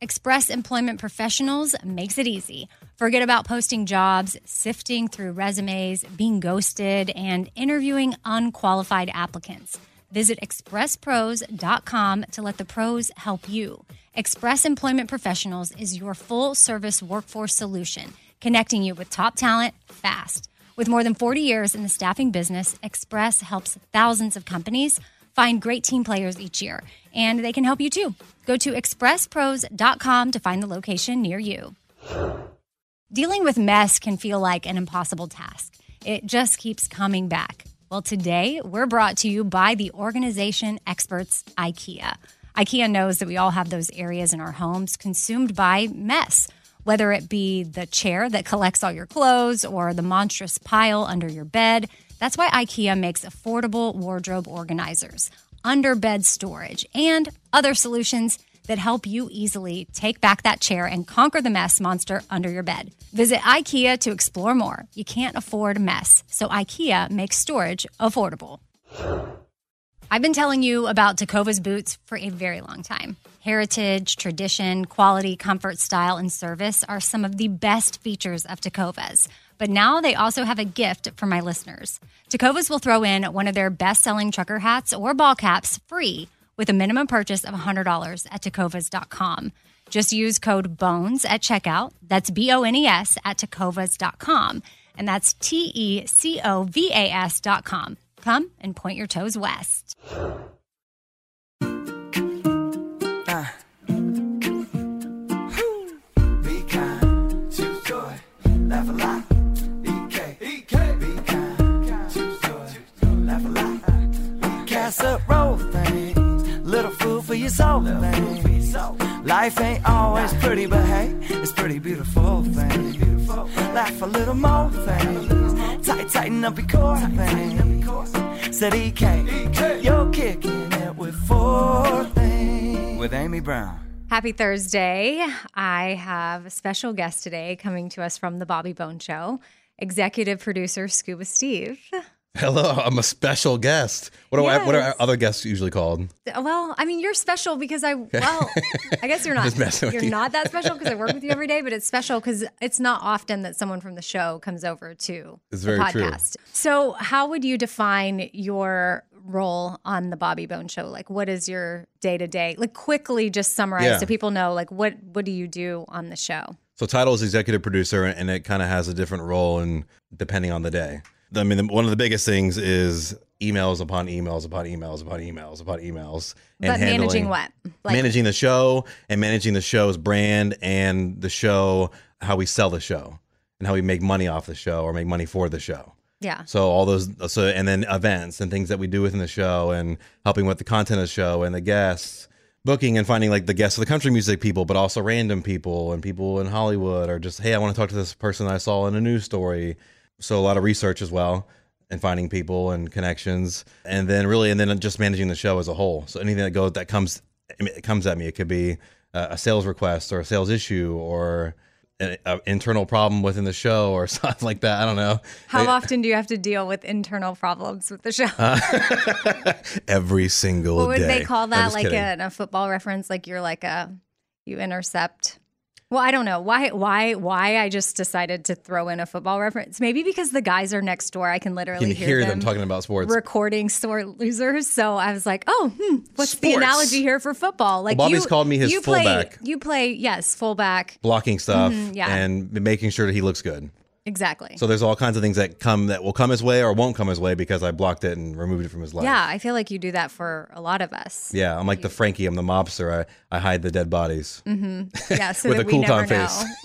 Express Employment Professionals makes it easy. Forget about posting jobs, sifting through resumes, being ghosted, and interviewing unqualified applicants. Visit expresspros.com to let the pros help you. Express Employment Professionals is your full service workforce solution, connecting you with top talent fast. With more than 40 years in the staffing business, Express helps thousands of companies find great team players each year, and they can help you too. Go to expresspros.com to find the location near you. Dealing with mess can feel like an impossible task. It just keeps coming back. Well, today we're brought to you by the organization experts IKEA. IKEA knows that we all have those areas in our homes consumed by mess, whether it be the chair that collects all your clothes or the monstrous pile under your bed. That's why IKEA makes affordable wardrobe organizers, underbed storage, and other solutions that help you easily take back that chair and conquer the mess monster under your bed. Visit IKEA to explore more. You can't afford mess, so IKEA makes storage affordable. I've been telling you about Tecovas boots for a very long time. Heritage, tradition, quality, comfort, style, and service are some of the best features of Tecovas. But now they also have a gift for my listeners. Tecovas will throw in one of their best selling trucker hats or ball caps free with a minimum purchase of $100 at tecovas.com. Just use code BONES at checkout. That's B O N E S at tecovas.com. And that's T E C O V A S.com. Come and point your toes west. Lot. Casserole things, little food for your soul things. Life ain't always pretty, but hey, it's pretty beautiful things. Laugh a little more things. Tight, tighten up your core things. Said EK, you're kicking it with four things. With Amy Brown. Happy Thursday. I have a special guest today coming to us from the Bobby Bones Show, executive producer Scuba Steve. Hello, I'm a special guest. What are I, what are other guests usually called? Well, I mean, you're special because I, well, I guess you're not. Just messing with you're you. not that special because I work with you every day, but it's special because it's not often that someone from the show comes over to It's the very true. podcast. So, how would you define your role on the Bobby Bones Show? Like, what is your day to day? Like, quickly, just summarize Yeah. so people know, like, what what do you do on the show? So title is executive producer, and it kind of has a different role, and depending on the day. I mean, the, one of the biggest things is emails upon emails upon emails upon emails upon emails. and But managing what? Like, managing the show and managing the show's brand and the show, how we sell the show and how we make money off the show or make money for the show. yeah. So all those, so and then events and things that we do within the show, and helping with the content of the show and the guests, booking and finding like the guests of the country music people, but also random people and people in Hollywood, or just hey, I want to talk to this person I saw in a news story. So a lot of research as well, and finding people and connections, and then really, and then just managing the show as a whole. So anything that goes that comes, it comes at me. It could be uh, a sales request or a sales issue or an internal problem within the show or something like that. I don't know. How often do you have to deal with internal problems with the show? every single what would day. they call that? Like a, a football reference, like you're like a you intercept. Well, I don't know why. Why? Why? I just decided to throw in a football reference. Maybe because the guys are next door. I can literally can hear them talking about sports. recording sore losers. So I was like, oh, hmm, what's the analogy here for football? Like Bobby's you, called me his you play, fullback. You play, yes, fullback. blocking stuff Mm-hmm, yeah. and making sure that he looks good. Exactly. So there's all kinds of things that come that will come his way or won't come his way because I blocked it and removed it from his life. yeah, I feel like you do that for a lot of us. Yeah, I'm like the Frankie. I'm the mobster. I, I hide the dead bodies. Mm-hmm. Yeah, so With a cool calm face.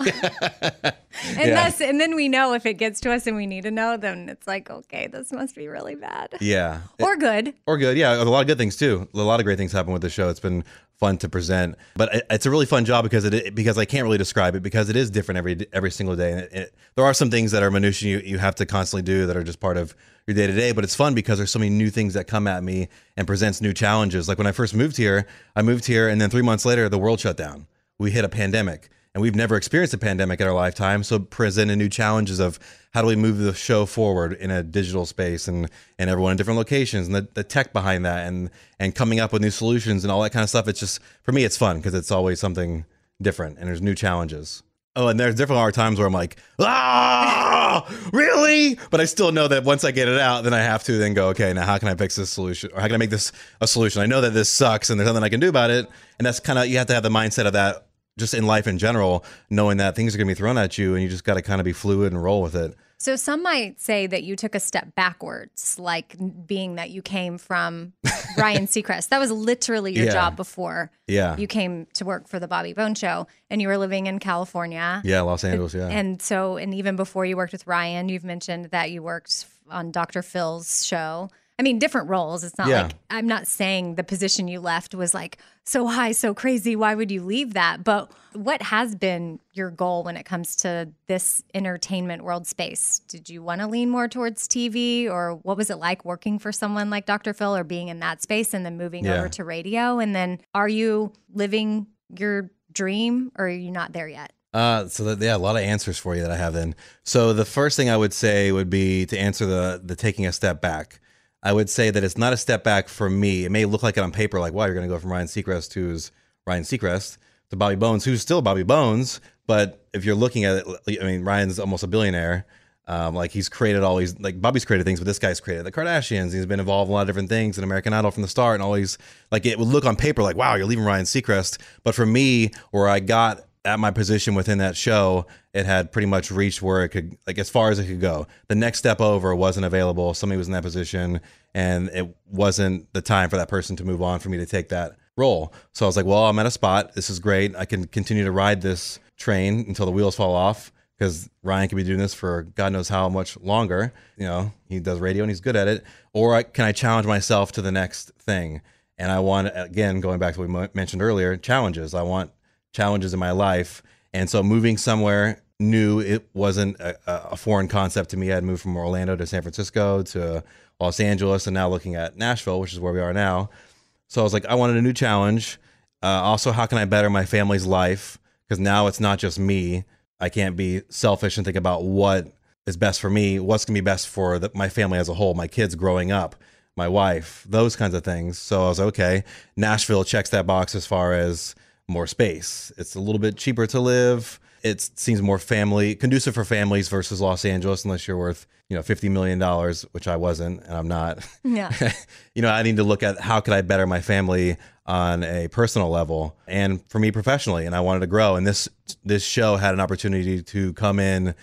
and Yeah. and then we know if it gets to us and we need to know, then it's like, okay, this must be really bad. Yeah. Or good. or good. Yeah, a lot of good things too. A lot of great things happen with the show. It's been fun to present. But it's a really fun job because it because I can't really describe it because it is different every every single day. And it, it, there are some things that are minutiae you, you have to constantly do that are just part of your day to day. But it's fun because there's so many new things that come at me and presents new challenges. Like when I first moved here, I moved here, and then three months later, the world shut down. We hit a pandemic and we've never experienced a pandemic in our lifetime so presented new challenges of how do we move the show forward in a digital space and and everyone in different locations and the, the tech behind that and and coming up with new solutions and all that kind of stuff. It's just for me it's fun because it's always something different and there's new challenges. Oh and there's definitely are times where i'm like ah really? But i still know that once i get it out then i have to then go okay now how can i fix this solution? Or how can i make this a solution? I know that this sucks and there's nothing i can do about it. And that's kind of you have to have the mindset of that just in life in general, knowing that things are going to be thrown at you and you just got to kind of be fluid and roll with it. So some might say that you took a step backwards, like being that you came from Ryan Seacrest. That was literally your Yeah. job before Yeah. you came to work for the Bobby Bones Show, and you were living in California. yeah, Los Angeles. Yeah. And so, and even before you worked with Ryan, you've mentioned that you worked on Dr. Phil's show. I mean, different roles. It's not Yeah. like I'm not saying the position you left was like so high, so crazy. Why would you leave that? But what has been your goal when it comes to this entertainment world space? Did you want to lean more towards TV, or what was it like working for someone like Dr. Phil or being in that space and then moving Yeah. over to radio? And then are you living your dream or are you not there yet? Uh, so that, yeah, a lot of answers for you that I have then. So the first thing I would say would be to answer the the taking a step back. I would say that it's not a step back for me. It may look like it on paper, like wow, you're going to go from Ryan Seacrest, who's Ryan Seacrest, to Bobby Bones, who's still Bobby Bones. But if you're looking at it, I mean, Ryan's almost a billionaire. Um, like he's created all these, like Bobby's created things, but this guy's created the Kardashians. He's been involved in a lot of different things in American Idol from the start, and always like it would look on paper like, wow, you're leaving Ryan Seacrest. But for me, where I got at my position within that show, it had pretty much reached where it could, like as far as it could go. The next step over wasn't available. Somebody was in that position, and it wasn't the time for that person to move on for me to take that role. So I was like, well, I'm at a spot. This is great. I can continue to ride this train until the wheels fall off because Ryan could be doing this for God knows how much longer. You know, he does radio and he's good at it. Or I, can I challenge myself to the next thing? And I want, again, going back to what we mentioned earlier, challenges. I want challenges in my life. And so moving somewhere new, it wasn't a, a foreign concept to me. I had moved from Orlando to San Francisco to Los Angeles and now looking at Nashville, which is where we are now. So I was like, I wanted a new challenge. Uh, also, how can I better my family's life? Because now it's not just me. I can't be selfish and think about what is best for me, what's going to be best for the, my family as a whole, my kids growing up, my wife, those kinds of things. So I was like, okay. Nashville checks that box as far as more space. It's a little bit cheaper to live. It seems more family conducive for families versus Los Angeles, unless you're worth you know fifty million dollars, which I wasn't, and I'm not. Yeah. you know, I need to look at how could I better my family on a personal level and for me professionally. And I wanted to grow. And this this show had an opportunity to come in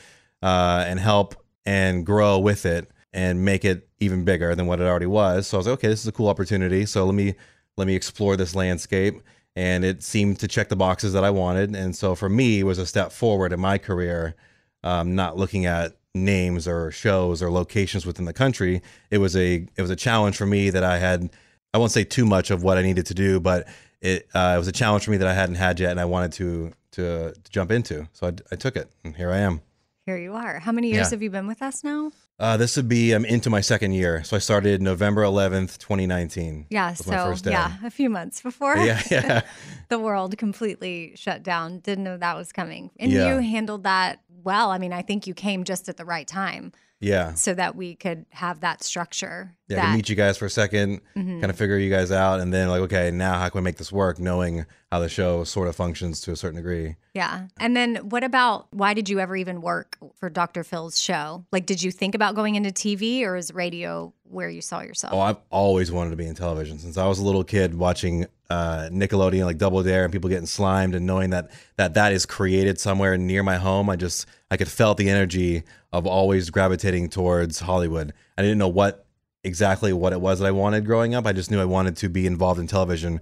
uh, and help and grow with it and make it even bigger than what it already was. So I was like, okay, this is a cool opportunity. So let me let me explore this landscape. And it seemed to check the boxes that I wanted. And so for me, it was a step forward in my career, um, not looking at names or shows or locations within the country. It was a it was a challenge for me that I had. I won't say too much of what I needed to do, but it uh, it was a challenge for me that I hadn't had yet, and I wanted to to, to jump into. So I, I took it, and here I am. Here you are. How many years Yeah. have you been with us now? Uh, this would be I'm into my second year. So I started November 11th, 2019. Yeah, so yeah, a few months before Yeah, yeah. the world completely shut down. Didn't know that was coming. And Yeah. you handled that well. I mean, I think you came just at the right time Yeah. so that we could have that structure. Yeah, I that, meet you guys for a 2nd Mhm. kind of figure you guys out, and then like, okay, now how can we make this work? Knowing how the show sort of functions to a certain degree. Yeah. And then what about why did you ever even work for Dr. Phil's show? Like, did you think about going into TV or is radio where you saw yourself? Oh, I've always wanted to be in television since I was a little kid watching uh, Nickelodeon, like Double Dare, and people getting slimed, and knowing that that that is created somewhere near my home. I just I could felt the energy of always gravitating towards Hollywood. I didn't know what exactly what it was that I wanted growing up. I just knew I wanted to be involved in television.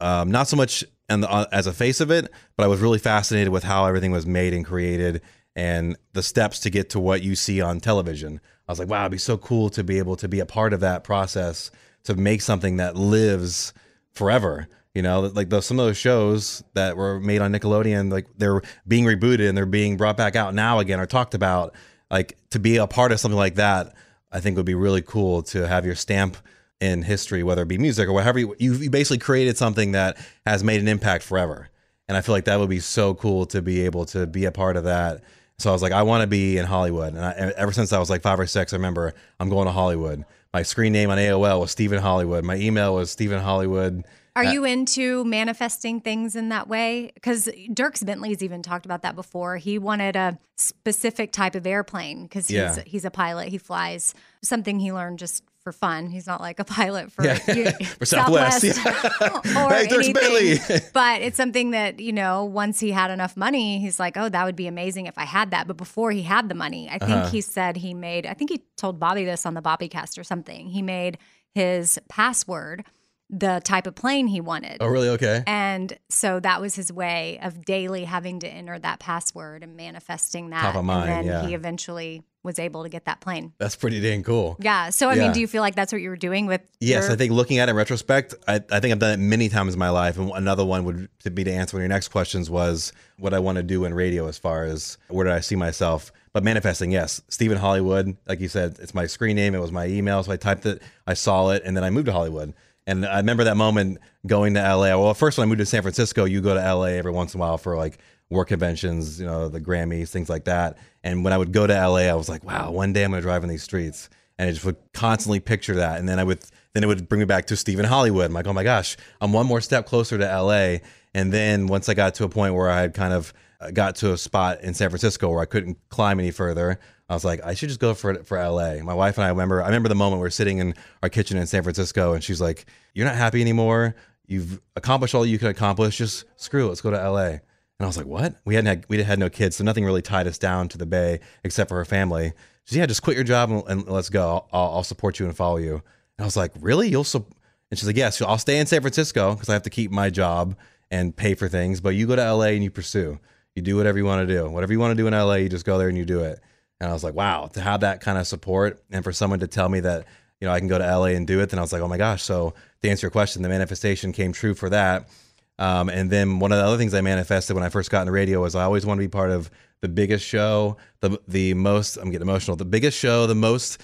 Um, not so much and uh, as a face of it, but I was really fascinated with how everything was made and created and the steps to get to what you see on television. I was like, wow, it'd be so cool to be able to be a part of that process to make something that lives forever. You know, like some of those shows that were made on Nickelodeon, like they're being rebooted and they're being brought back out now again or talked about. Like to be a part of something like that, I think it would be really cool to have your stamp in history, whether it be music or whatever. You, you basically created something that has made an impact forever. And I feel like that would be so cool to be able to be a part of that. So I was like, I want to be in Hollywood. And I, ever since I was like five or six, I remember I'm going to Hollywood. My screen name on AOL was Stephen Hollywood. My email was Stephen Hollywood. Are you into manifesting things in that way? Because Dierks Bentley's even talked about that before. He wanted a specific type of airplane because he's Yeah. he's a pilot. He flies something he learned just for fun. He's not like a pilot for, Yeah. you- For Southwest, or Hey, Dirks anything. But it's something that you know. Once he had enough money, he's like, "Oh, that would be amazing if I had that." But before he had the money, I think Uh-huh. he said he made. I think he told Bobby this on the Bobbycast or something. He made his password the type of plane he wanted. Oh, really? Okay. And so that was his way of daily having to enter that password and manifesting that. Top of mind, and then yeah. he eventually was able to get that plane. That's pretty dang cool. Yeah. So I Yeah. mean, do you feel like that's what you were doing with? Yes, your- I think looking at it in retrospect, I, I think I've done it many times in my life. And another one would be to answer one of your next questions was what I want to do in radio as far as where did I see myself. But manifesting, yes, Stephen Hollywood, like you said, it's my screen name. It was my email, so I typed it, I saw it, and then I moved to Hollywood. And I remember that moment going to LA. Well, first when I moved to San Francisco, you go to LA every once in a while for like work conventions, you know, the Grammys, things like that. And when I would go to LA, I was like, wow, one day I'm to drive in these streets. And I just would constantly picture that. And then I would, then it would bring me back to Stephen Hollywood. I'm like, oh my gosh, I'm one more step closer to LA. And then once I got to a point where I had kind of uh, got to a spot in San Francisco where I couldn't climb any further, I was like, I should just go for for LA. My wife and I remember, I remember the moment we are sitting in our kitchen in San Francisco, and she's like, "You're not happy anymore. You've accomplished all you could accomplish. Just screw it. Let's go to LA." And I was like, "What? We hadn't had, we had no kids, so nothing really tied us down to the Bay except for her family." She said, "Yeah, just quit your job and, and let's go. I'll, I'll support you and follow you." And I was like, "Really? You'll?" Su-? And she's like, "Yes, I'll stay in San Francisco because I have to keep my job and pay for things. But you go to LA and you pursue. You do whatever you want to do. Whatever you want to do in LA, you just go there and you do it." And I was like, wow, to have that kind of support and for someone to tell me that, you know, I can go to LA and do it, then I was like, oh my gosh. So to answer your question, the manifestation came true for that. Um, and then one of the other things I manifested when I first got into radio was I always want to be part of the biggest show, the the most I'm getting emotional, the biggest show, the most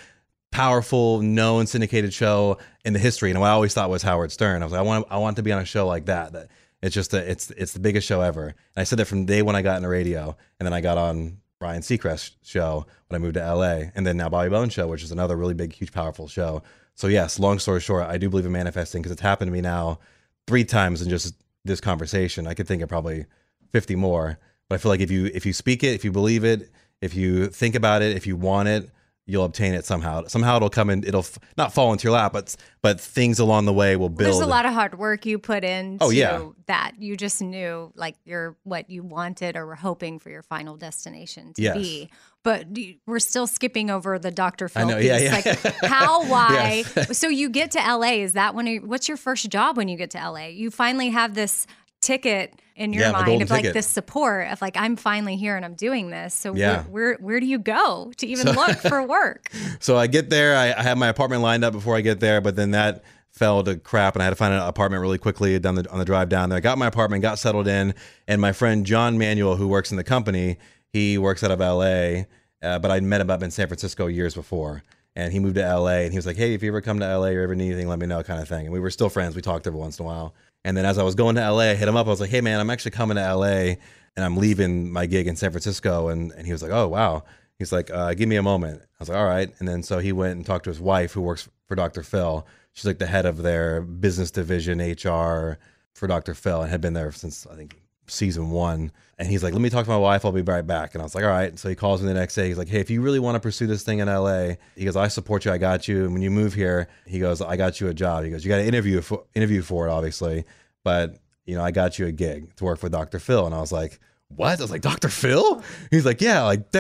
powerful, known syndicated show in the history. And what I always thought was Howard Stern. I was like, I want I want to be on a show like that. That it's just a, it's it's the biggest show ever. And I said that from the day when I got into radio, and then I got on Ryan Seacrest show when I moved to LA, and then now Bobby Bones show, which is another really big, huge, powerful show. So yes, long story short, I do believe in manifesting because it's happened to me now three times in just this conversation. I could think of probably fifty more, but I feel like if you if you speak it, if you believe it, if you think about it, if you want it, you'll obtain it somehow. Somehow it'll come in. It'll f- not fall into your lap, but but things along the way will build. There's a lot of hard work you put in. Oh, yeah. that you just knew like you're what you wanted or were hoping for your final destination to Yes. be. But we're still skipping over the Dr. Phil I know, yeah, piece. yeah. Like how, why? Yes. So you get to LA. Is that when? You, what's your first job when you get to LA? You finally have this ticket in your Yeah, mind of like ticket. this support of like I'm finally here and I'm doing this. So Yeah. where, where where do you go to even look for work? So I get there. I, I had my apartment lined up before I get there, but then that fell to crap, and I had to find an apartment really quickly down the on the drive down there. I got my apartment, got settled in, and my friend John Manuel, who works in the company, he works out of L.A., uh, but I'd met him up in San Francisco years before. And he moved to LA and he was like, Hey, if you ever come to LA or ever need anything, let me know, kind of thing. And we were still friends. We talked every once in a while. And then as I was going to LA, I hit him up. I was like, Hey, man, I'm actually coming to LA and I'm leaving my gig in San Francisco. And, and he was like, Oh, wow. He's like, uh, Give me a moment. I was like, All right. And then so he went and talked to his wife, who works for Dr. Phil. She's like the head of their business division, HR for Dr. Phil, and had been there since I think season one. And he's like, let me talk to my wife. I'll be right back. And I was like, all right. So he calls me the next day. He's like, hey, if you really want to pursue this thing in LA, he goes, I support you. I got you. And when you move here, he goes, I got you a job. He goes, you got to interview for, interview for it, obviously. But, you know, I got you a gig to work for Dr. Phil. And I was like, what? I was like, Dr. Phil? He's like, yeah, like.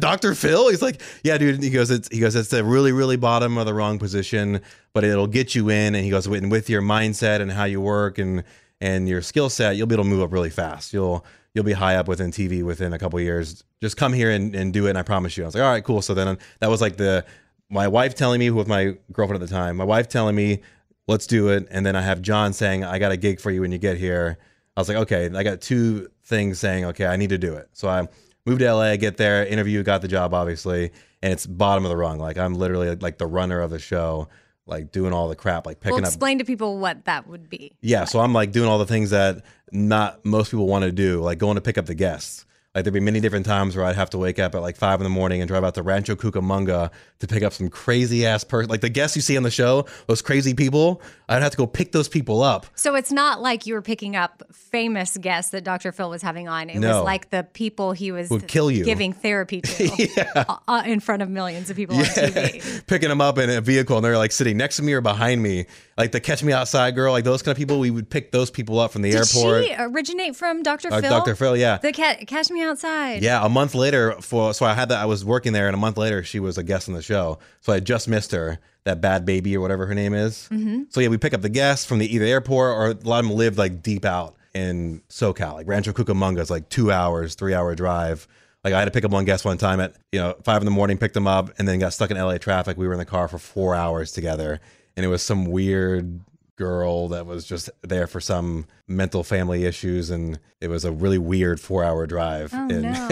Dr. Phil. He's like, yeah, dude. He goes, it's he goes, it's the really really bottom of the wrong position, but it'll get you in. And he goes, with your mindset and how you work and and your skill set, you'll be able to move up really fast. You'll you'll be high up within TV within a couple years. Just come here and, and do it, and I promise you. I was like, all right, cool. So then that was like the my wife telling me with my girlfriend at the time, my wife telling me let's do it. And then I have John saying, I got a gig for you when you get here. I was like, okay, I got two things saying, okay, I need to do it. So I moved to LA, get there, interview, got the job, obviously. And it's bottom of the rung. Like I'm literally like the runner of the show, like doing all the crap, like picking Well, up. explain to people what that would be. Yeah, so I'm like doing all the things that not most people want to do, like going to pick up the guests. Like there'd be many different times where I'd have to wake up at like five in the morning and drive out to Rancho Cucamonga to pick up some crazy ass person, like the guests you see on the show, those crazy people. I'd have to go pick those people up. So it's not like you were picking up famous guests that Dr. Phil was having on. It No. was like the people he was Would kill you. giving therapy to uh, in front of millions of people on TV. picking them up in a vehicle and they're like sitting next to me or behind me, like the catch me outside girl, like those kind of people. We would pick those people up from the Did airport. she originate from Dr. Uh, Phil? Dr. Phil, yeah. The cat, Catch Me Outside. Yeah, a month later, for so I had that I was working there, and a month later she was a guest on the show. So I just missed her, that Bhad Bhabie or whatever her name is. Mm-hmm. So yeah, we pick up the guests from the either airport or a lot of them live like deep out in SoCal, like Rancho Cucamonga is like two hours, three hour drive. Like I had to pick up one guest one time at you know five in the morning, picked them up, and then got stuck in LA traffic. We were in the car for four hours together, and it was some weird girl that was just there for some mental family issues and it was a really weird four hour drive Oh, and, no.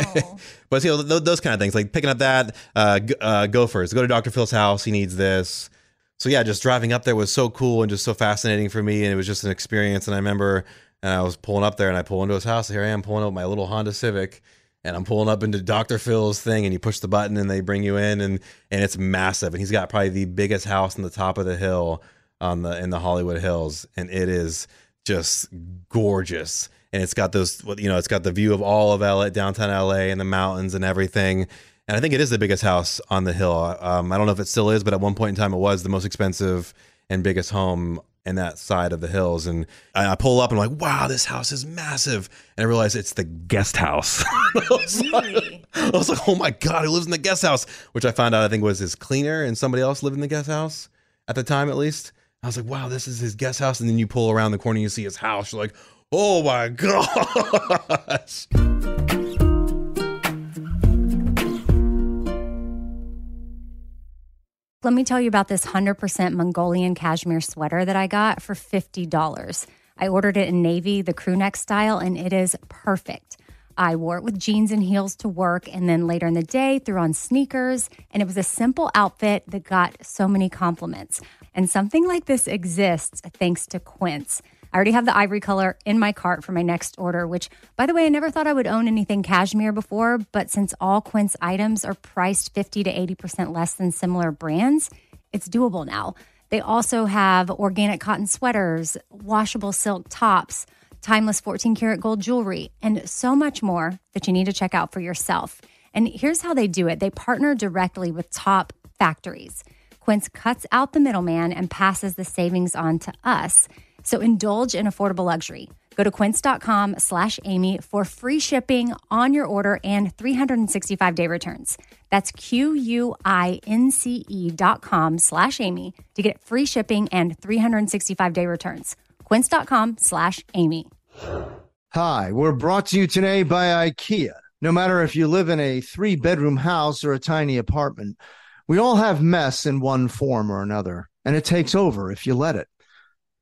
but you know th- those kind of things like picking up that uh, g- uh gophers go to dr phil's house he needs this so yeah just driving up there was so cool and just so fascinating for me and it was just an experience and i remember and i was pulling up there and i pull into his house here i am pulling up my little honda civic and I'm pulling up into Dr. Phil's thing, and you push the button, and they bring you in, and and it's massive, and he's got probably the biggest house on the top of the hill on the in the Hollywood Hills, and it is just gorgeous, and it's got those, you know, it's got the view of all of LA, downtown LA, and the mountains and everything, and I think it is the biggest house on the hill. Um, I don't know if it still is, but at one point in time, it was the most expensive and biggest home in that side of the hills. And I, pull up and I'm like, wow, this house is massive. And I realize it's the guest house. I, was like, I was like, oh my God, who lives in the guest house? Which I found out I think was his cleaner and somebody else lived in the guest house at the time, at least. I was like, wow, this is his guest house. And then you pull around the corner, you see his house. You're like, oh my gosh. Let me tell you about this 100% Mongolian cashmere sweater that I got for $50. I ordered it in navy, the crew neck style, and it is perfect. I wore it with jeans and heels to work, and then later in the day, threw on sneakers. And it was a simple outfit that got so many compliments. And something like this exists thanks to Quince. I already have the ivory color in my cart for my next order, which, by the way, I never thought I would own anything cashmere before, but since all Quince items are priced 50 to 80% less than similar brands, it's doable now. They also have organic cotton sweaters, washable silk tops, timeless 14 karat gold jewelry, and so much more that you need to check out for yourself. And here's how they do it they partner directly with top factories. Quince cuts out the middleman and passes the savings on to us. So indulge in affordable luxury. Go to quince.com slash Amy for free shipping on your order and 365 day returns. That's Q-U-I-N-C-E dot com slash Amy to get free shipping and 365 day returns. Quince.com slash Amy. Hi, we're brought to you today by IKEA. No matter if you live in a three bedroom house or a tiny apartment, we all have mess in one form or another, and it takes over if you let it.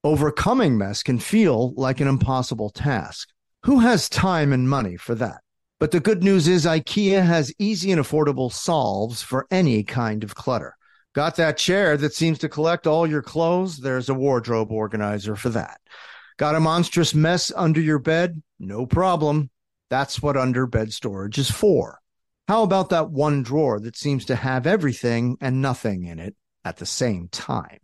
Overcoming mess can feel like an impossible task. Who has time and money for that? But the good news is IKEA has easy and affordable solves for any kind of clutter. Got that chair that seems to collect all your clothes? There's a wardrobe organizer for that. Got a monstrous mess under your bed? No problem. That's what under bed storage is for. How about that one drawer that seems to have everything and nothing in it at the same time?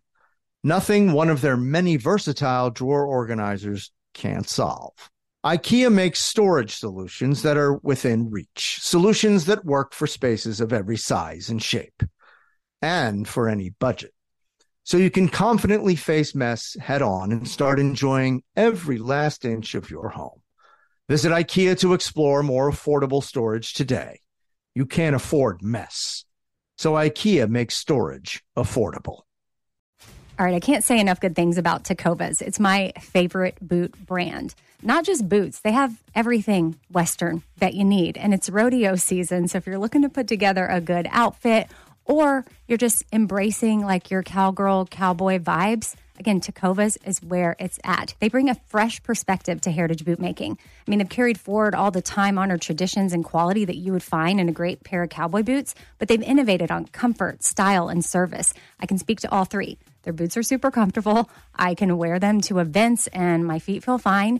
Nothing one of their many versatile drawer organizers can't solve. IKEA makes storage solutions that are within reach, solutions that work for spaces of every size and shape, and for any budget. So you can confidently face mess head on and start enjoying every last inch of your home. Visit IKEA to explore more affordable storage today. You can't afford mess. So IKEA makes storage affordable. All right, I can't say enough good things about Tecovas. It's my favorite boot brand. Not just boots, they have everything Western that you need. And it's rodeo season. So if you're looking to put together a good outfit or you're just embracing like your cowgirl, cowboy vibes, Again, Tecovas is where it's at. They bring a fresh perspective to heritage boot making. I mean, they've carried forward all the time honored traditions and quality that you would find in a great pair of cowboy boots, but they've innovated on comfort, style, and service. I can speak to all three. Their boots are super comfortable. I can wear them to events and my feet feel fine.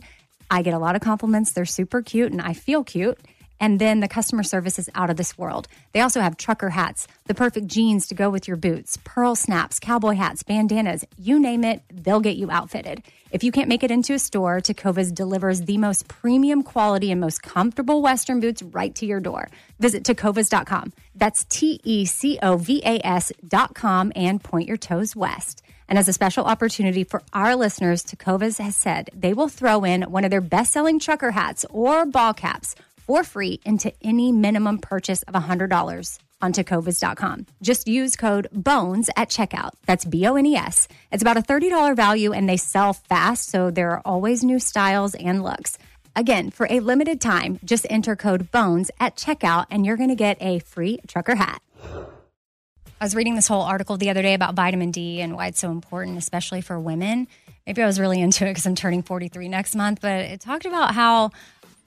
I get a lot of compliments. They're super cute and I feel cute. And then the customer service is out of this world. They also have trucker hats, the perfect jeans to go with your boots, pearl snaps, cowboy hats, bandanas, you name it, they'll get you outfitted. If you can't make it into a store, Tecovas delivers the most premium quality and most comfortable Western boots right to your door. Visit tecovas.com. That's T E C O V A S.com and point your toes west. And as a special opportunity for our listeners, Tecovas has said they will throw in one of their best selling trucker hats or ball caps for free into any minimum purchase of $100 on tecovas.com. Just use code BONES at checkout. That's B O N E S. It's about a $30 value and they sell fast, so there are always new styles and looks. Again, for a limited time, just enter code BONES at checkout and you're going to get a free trucker hat. I was reading this whole article the other day about vitamin D and why it's so important, especially for women. Maybe I was really into it because I'm turning 43 next month, but it talked about how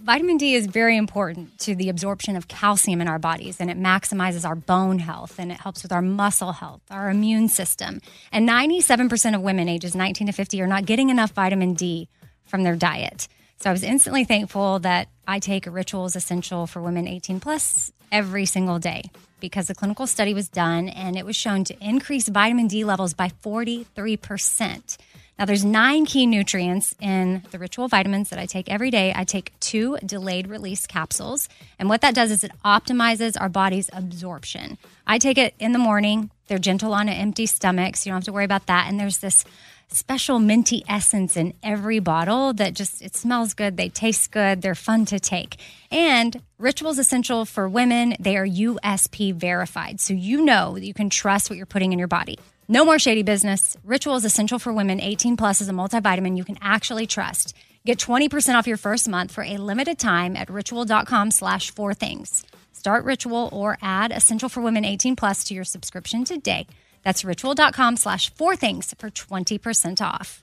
vitamin D is very important to the absorption of calcium in our bodies and it maximizes our bone health and it helps with our muscle health, our immune system. And 97% of women ages 19 to 50 are not getting enough vitamin D from their diet. So I was instantly thankful that I take Rituals Essential for Women 18 plus every single day because the clinical study was done and it was shown to increase vitamin D levels by 43%. Now, there's nine key nutrients in the ritual vitamins that I take every day. I take two delayed release capsules. And what that does is it optimizes our body's absorption. I take it in the morning. They're gentle on an empty stomach, so you don't have to worry about that. And there's this special minty essence in every bottle that just it smells good they taste good they're fun to take and rituals essential for women they are usp verified so you know that you can trust what you're putting in your body no more shady business. Ritual is essential for women. 18 plus is a multivitamin you can actually trust. Get 20% off your first month for a limited time at ritual.com slash four things. Start ritual or add essential for women 18 plus to your subscription today. That's ritual.com slash four things for 20% off.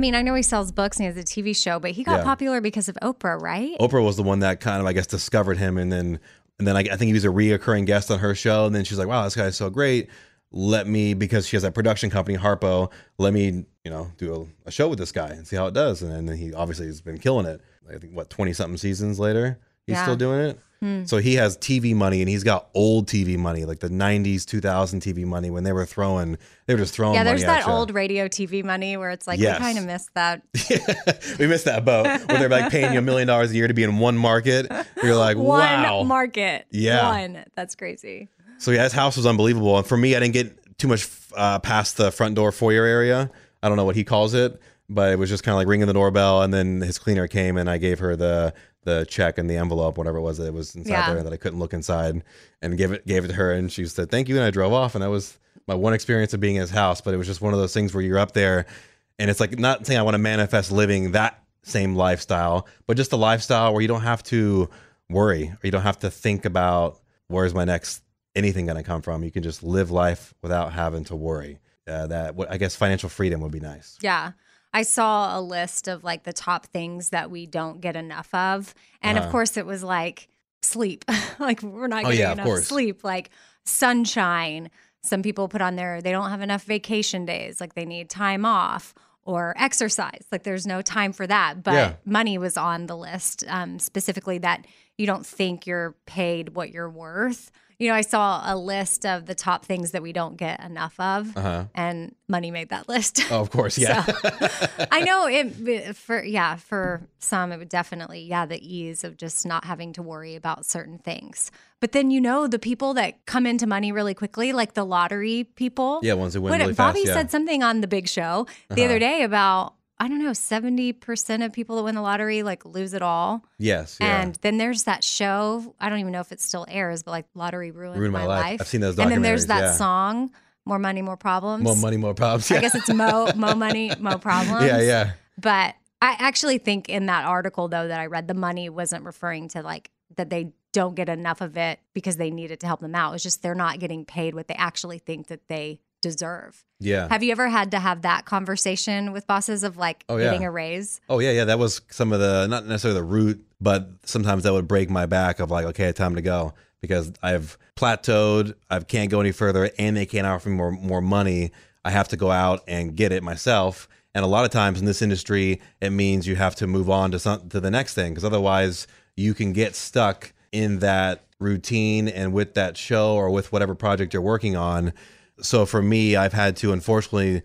Mean, I know he sells books and he has a TV show, but he got Yeah. popular because of Oprah, right? Oprah was the one that kind of, I guess, discovered him, and then and then I, I think he was a reoccurring guest on her show, and then she's like, "Wow, this guy's so great. Let me because she has that production company, Harpo. Let me, you know, do a, a show with this guy and see how it does." And then he obviously has been killing it. I think what twenty something seasons later, he's Yeah. still doing it. So he has TV money, and he's got old TV money, like the '90s, 2000 TV money when they were throwing, they were just throwing. yeah, there's that old radio TV money where it's like, Yes. we kind of missed that. we missed that boat where they're like paying you a million dollars a year to be in one market. You're like, wow. One market. Yeah. One. That's crazy. So yeah, his house was unbelievable. And for me, I didn't get too much uh, past the front door foyer area. I don't know what he calls it, but it was just kind of like ringing the doorbell, and then his cleaner came, and I gave her the the check and the envelope, whatever it was that it was inside Yeah. there that I couldn't look inside, and gave it gave it to her, and she said thank you, and I drove off, and that was my one experience of being in his house. But it was just one of those things where you're up there, and it's like not saying I want to manifest living that same lifestyle, but just a lifestyle where you don't have to worry or you don't have to think about where's my next anything going to come from. You can just live life without having to worry. Uh, that what I guess financial freedom would be nice. Yeah. I saw a list of like the top things that we don't get enough of. And of Uh-huh. course, it was like sleep. like, we're not Oh, getting yeah, enough sleep. Like, sunshine. Some people put on there, they don't have enough vacation days. Like, they need time off or exercise. Like, there's no time for that. But Yeah. money was on the list, um, specifically that you don't think you're paid what you're worth. You know, I saw a list of the top things that we don't get enough of, Uh huh. and money made that list. Oh, of course, yeah. I know it for yeah, for some it would definitely yeah, the ease of just not having to worry about certain things. But then you know the people that come into money really quickly, like the lottery people. yeah, ones who win What- really Bobby fast. Yeah. said something on the big show the Uh-huh. other day about I don't know, seventy percent of people that win the lottery like lose it all. yes, yeah. And then there's that show. I don't even know if it still airs, but like Lottery Ruined, Ruined My, My Life. life. I've seen those And then there's that yeah. song, More Money, More Problems. more money, more problems. I guess it's Mo Mo Money, Mo Problems. yeah, yeah. But I actually think in that article though that I read, the money wasn't referring to like that they don't get enough of it because they need it to help them out. It's just they're not getting paid what they actually think that they deserve. Yeah. Have you ever had to have that conversation with bosses of like Oh, yeah. getting a raise? Oh yeah, yeah. That was some of the not necessarily the root, but sometimes that would break my back of like, okay, time to go because I've plateaued. I can't go any further, and they can't offer me more more money. I have to go out and get it myself. And a lot of times in this industry, it means you have to move on to some to the next thing because otherwise you can get stuck in that routine and with that show or with whatever project you're working on. So for me, I've had to unfortunately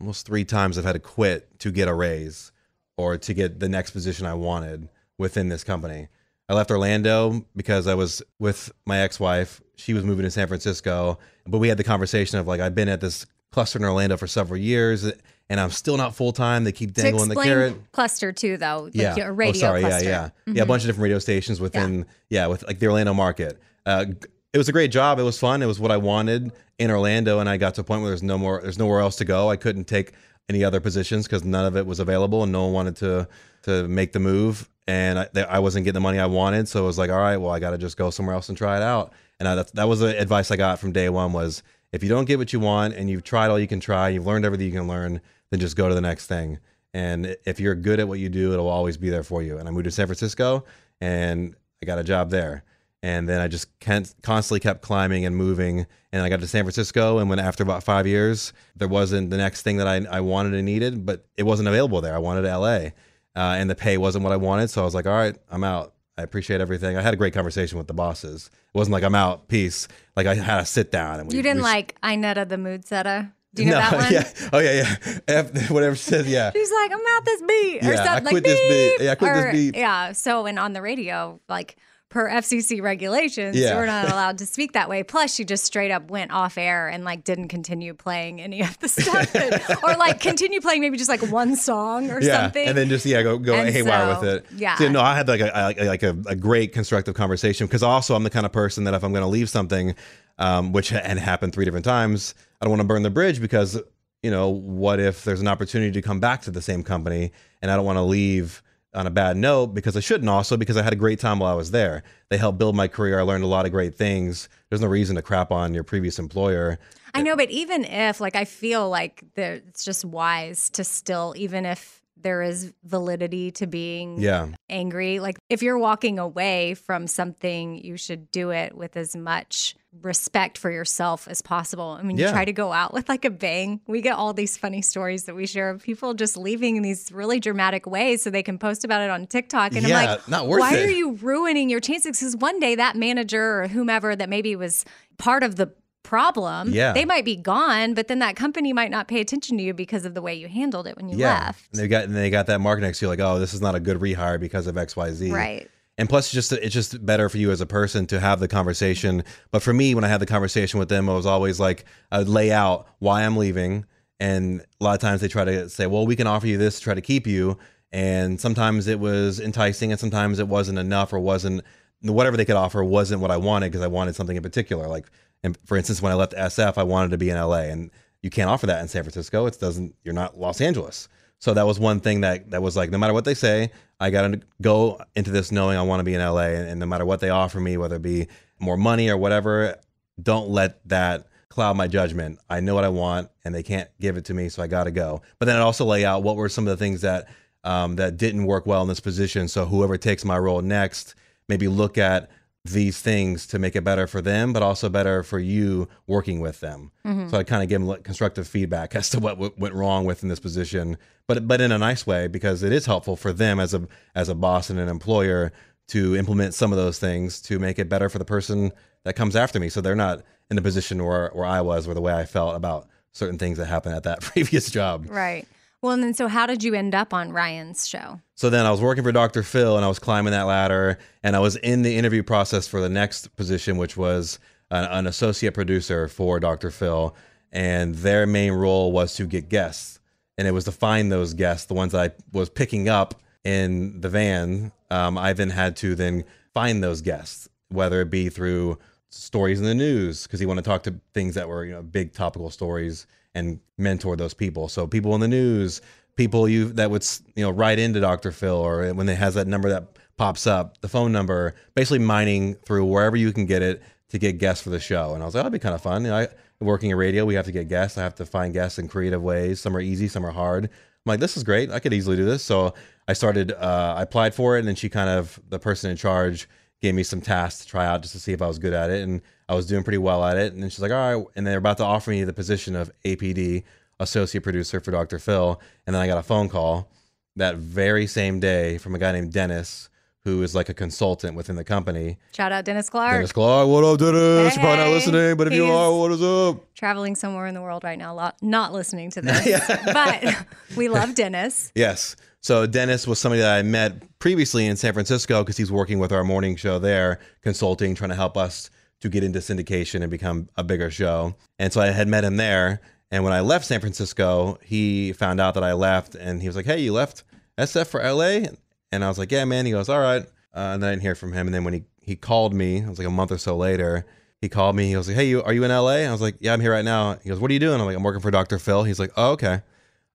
almost three times I've had to quit to get a raise or to get the next position I wanted within this company. I left Orlando because I was with my ex-wife. She was moving to San Francisco, but we had the conversation of like I've been at this cluster in Orlando for several years and I'm still not full time. They keep dangling the carrot. cluster too, though. Like Yeah. a radio oh, sorry. cluster. Yeah, yeah, Mhm. yeah. A bunch of different radio stations within. Yeah, with like the Orlando market. Uh, it was a great job. It was fun. It was what I wanted in Orlando, and I got to a point where there's no more. There's nowhere else to go. I couldn't take any other positions because none of it was available, and no one wanted to to make the move. And I, I wasn't getting the money I wanted, so it was like, all right, well, I got to just go somewhere else and try it out. And I, that, that was the advice I got from day one was if you don't get what you want and you've tried all you can try, you've learned everything you can learn, then just go to the next thing. And if you're good at what you do, it'll always be there for you. And I moved to San Francisco and I got a job there. And then I just constantly kept climbing and moving. And I got to San Francisco. And when after about five years, there wasn't the next thing that I, I wanted and needed, but it wasn't available there. I wanted LA. Uh, and the pay wasn't what I wanted. So I was like, all right, I'm out. I appreciate everything. I had a great conversation with the bosses. It wasn't like I'm out, peace. Like I had a sit down and we, You didn't we- like Inetta the mood setter? Do you know no, that one? Yeah. Oh yeah, yeah. F, whatever she says, yeah. She's like, I'm out this beat. Or Yeah, I something like quit this beat. Yeah, I quit this beat. Yeah. So, and on the radio, like per FCC regulations, Yeah. we're not allowed to speak that way. Plus, she just straight up went off air and like didn't continue playing any of the stuff, or like continue playing maybe just like one song or yeah, something. and then just yeah, go go And haywire so, with it. yeah. So, no, I had like a I- like a, a great constructive conversation because also I'm the kind of person that if I'm going to leave something, um, which had happened three different times, I don't want to burn the bridge because you know what if there's an opportunity to come back to the same company and I don't want to leave on a bad note because I shouldn't also because I had a great time while I was there. They helped build my career. I learned a lot of great things. There's no reason to crap on your previous employer. I know, but even if, like, I feel like there, it's just wise to still, even if there is validity to being Yeah. angry, like, if you're walking away from something, you should do it with as much respect for yourself as possible. I mean, you try to go out with like a bang. We get all these funny stories that we share of people just leaving in these really dramatic ways so they can post about it on TikTok. And Yeah, I'm like, not worth why it. are you ruining your chances? Because one day that manager or whomever that maybe was part of the problem, Yeah. they might be gone, but then that company might not pay attention to you because of the way you handled it when you left. And they got and they got that mark next to you, like, oh, this is not a good rehire because of X, Y, Z. Right. And plus, it's just it's just better for you as a person to have the conversation. But for me, when I had the conversation with them, I was always like, I would lay out why I'm leaving, and a lot of times they try to say, well, we can offer you this to try to keep you, and sometimes it was enticing, and sometimes it wasn't enough, or wasn't whatever they could offer wasn't what I wanted because I wanted something in particular. Like, and for instance, when I left SF, I wanted to be in LA, and you can't offer that in San Francisco. It doesn't. You're not Los Angeles. So that was one thing that that was like, no matter what they say, I got to go into this knowing I want to be in LA, and, and no matter what they offer me, whether it be more money or whatever, don't let that cloud my judgment. I know what I want, and they can't give it to me, so I got to go. But then I also lay out what were some of the things that um, that didn't work well in this position. So whoever takes my role next, maybe look at these things to make it better for them, but also better for you working with them. Mm-hmm. So I kind of give them constructive feedback as to what w- went wrong within this position, but but in a nice way because it is helpful for them as a as a boss and an employer to implement some of those things to make it better for the person that comes after me. So they're not in the position where where I was or the way I felt about certain things that happened at that previous job. Right. Well, and then so how did you end up on Ryan's show? So then I was working for Dr. Phil and I was climbing that ladder and I was in the interview process for the next position, which was an, an associate producer for Dr. Phil. And their main role was to get guests. And it was to find those guests, the ones I was picking up in the van. Um, I then had to then find those guests, whether it be through stories in the news, because he wanted to talk to things that were, you know, big topical stories and mentor those people. So people in the news, people you that would you know write into Dr. Phil or when it has that number that pops up the phone number, basically mining through wherever you can get it to get guests for the show. And I was like, that'd be kind of fun. You know, I, working in radio, we have to get guests. I have to find guests in creative ways. Some are easy, some are hard. I'm like, this is great. I could easily do this. So I started, uh, I applied for it, and then she kind of, the person in charge, gave me some tasks to try out just to see if I was good at it. And I was doing pretty well at it. And then she's like, all right. And they're about to offer me the position of APD, associate producer for Dr. Phil. And then I got a phone call that very same day from a guy named Dennis, who is like a consultant within the company. Shout out Dennis Clark. Dennis Clark, what up, Dennis? You're probably not listening, but if you are, what is up? Traveling somewhere in the world right now, lot, not listening to this. but we love Dennis. Yes. So Dennis was somebody that I met previously in San Francisco because he's working with our morning show there, consulting, trying to help us to get into syndication and become a bigger show. And so I had met him there. And when I left San Francisco, he found out that I left and he was like, Hey, you left SF for LA? And I was like, Yeah, man. He goes, All right. Uh, and then I didn't hear from him. And then when he, he called me, it was like a month or so later. He called me. He was like, "Hey, you are you in LA?" I was like, "Yeah, I'm here right now." He goes, "What are you doing?" I'm like, "I'm working for Dr. Phil." He's like, "Oh, okay."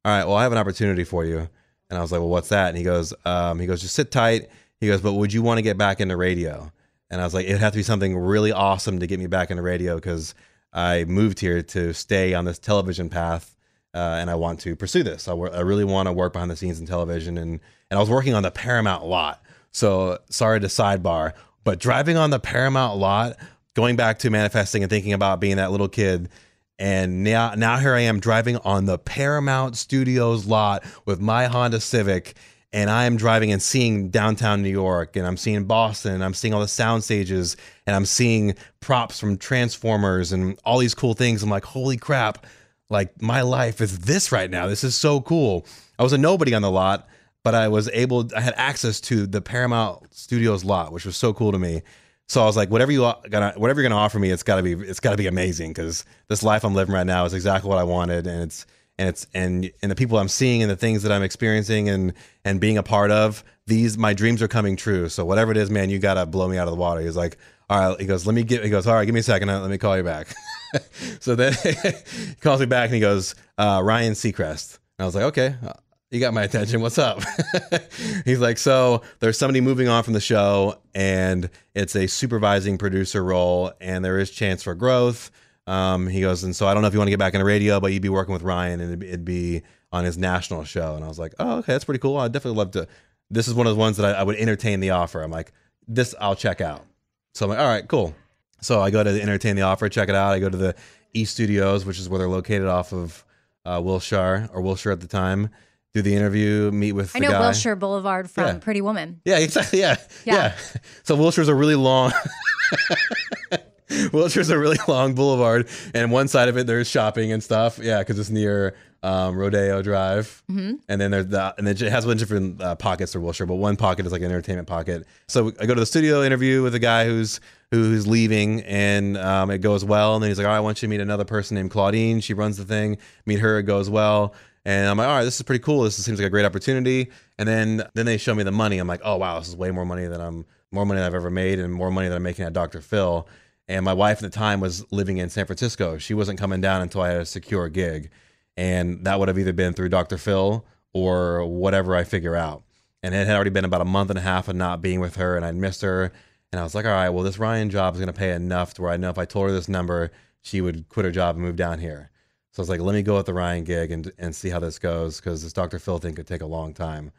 all right, well, I have an opportunity for you. And I was like, well, what's that? And he goes, um, he goes, just sit tight. He goes, but would you want to get back into radio? And I was like, it'd have to be something really awesome to get me back into radio because I moved here to stay on this television path. Uh, and I want to pursue this. I, wor- I really want to work behind the scenes in television. And, and I was working on the Paramount lot. So sorry to sidebar, but driving on the Paramount lot, going back to manifesting and thinking about being that little kid and now, now here I am driving on the Paramount Studios lot with my Honda Civic, and I am driving and seeing downtown New York, and I'm seeing Boston, and I'm seeing all the sound stages, and I'm seeing props from Transformers and all these cool things. I'm like, holy crap! Like my life is this right now. This is so cool. I was a nobody on the lot, but I was able. I had access to the Paramount Studios lot, which was so cool to me. So I was like, whatever you gonna, whatever you're gonna offer me, it's gotta be, it's gotta be amazing because this life I'm living right now is exactly what I wanted, and it's, and it's, and and the people I'm seeing and the things that I'm experiencing and and being a part of, these my dreams are coming true. So whatever it is, man, you gotta blow me out of the water. He's like, all right, he goes, let me get, he goes, all right, give me a second, uh, let me call you back. so then he calls me back and he goes, uh, Ryan Seacrest. And I was like, okay, you got my attention. What's up? He's like, so there's somebody moving on from the show, and it's a supervising producer role, and there is chance for growth. Um, he goes, and so I don't know if you want to get back into radio, but you'd be working with Ryan, and it'd, be- it'd be on his national show. And I was like, oh, okay, that's pretty cool. I'd definitely love to. This is one of the ones that I, I would entertain the offer. I'm like, this I'll check out. So I'm like, all right, cool. So I go to entertain the offer, check it out. I go to the E Studios, which is where they're located off of uh, Wilshire or Wilshire at the time. Do the interview, meet with I the know guy. Wilshire Boulevard from Yeah. Pretty Woman. Yeah, exactly. Yeah. Yeah. yeah. So Wilshire's a really long Wilshire's a really long boulevard, and one side of it there's shopping and stuff. Yeah, because it's near um, Rodeo Drive, mm-hmm. and then there's that, and it has a bunch of different uh, pockets for Wilshire, but one pocket is like an entertainment pocket. So I go to the studio interview with a guy who's who's leaving, and um, it goes well. And then he's like, "All right, I want you to meet another person named Claudine. She runs the thing. Meet her. It goes well." And I'm like, all right, this is pretty cool. This seems like a great opportunity. And then then they show me the money. I'm like, oh wow, this is way more money than I'm more money than I've ever made, and more money than I'm making at Dr. Phil. And my wife at the time was living in San Francisco. She wasn't coming down until I had a secure gig, and that would have either been through Dr. Phil or whatever I figure out. And it had already been about a month and a half of not being with her, and I'd missed her. And I was like, all right, well, this Ryan job is going to pay enough to where I know if I told her this number, she would quit her job and move down here. So I was like, let me go with the Ryan gig and and see how this goes because this Dr. Phil thing could take a long time.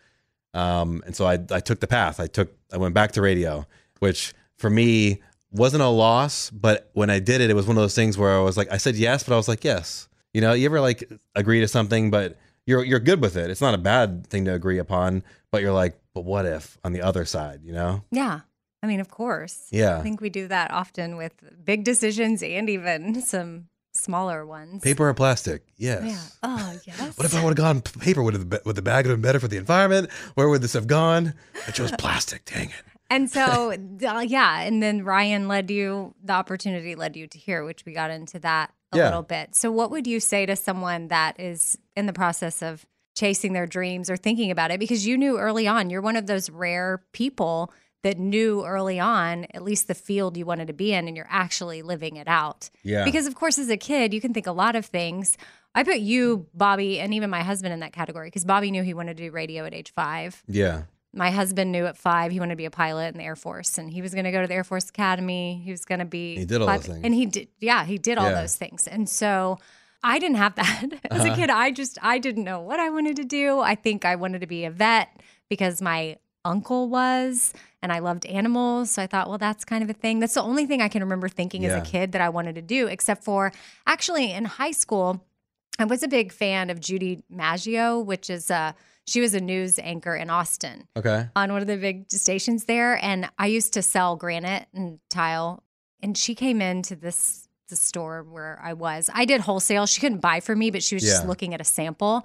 Um, and so I I took the path. I took I went back to radio, which for me wasn't a loss, but when I did it, it was one of those things where I was like, I said yes, but I was like, yes. You know, you ever like agree to something, but you're you're good with it. It's not a bad thing to agree upon, but you're like, but what if on the other side, you know? Yeah. I mean, of course. Yeah. I think we do that often with big decisions and even some smaller ones. Paper or plastic? Yes. Yeah. Oh, yes. What if I would have gone paper? Would the would the bag have been better for the environment? Where would this have gone? I chose plastic. Dang it. And so, uh, yeah. And then Ryan led you, the opportunity led you to here, which we got into that a Yeah. little bit. So, what would you say to someone that is in the process of chasing their dreams or thinking about it? Because you knew early on, you're one of those rare people that knew early on, at least the field you wanted to be in, and you're actually living it out. Yeah. Because, of course, as a kid, you can think a lot of things. I put you, Bobby, and even my husband in that category because Bobby knew he wanted to do radio at age five. Yeah. My husband knew at five he wanted to be a pilot in the Air Force, and he was going to go to the Air Force Academy. He was going to be. He did all those things. and he did. Yeah, he did all Yeah. those things, and so I didn't have that as Uh-huh. a kid. I just I didn't know what I wanted to do. I think I wanted to be a vet because my uncle was, and I loved animals. So I thought, well, that's kind of a thing. That's the only thing I can remember thinking as a kid that I wanted to do, except for actually in high school. I was a big fan of Judy Maggio, which is uh she was a news anchor in Austin Okay. on one of the big stations there. And I used to sell granite and tile. And she came into this the store where I was. I did wholesale. She couldn't buy for me, but she was just looking at a sample.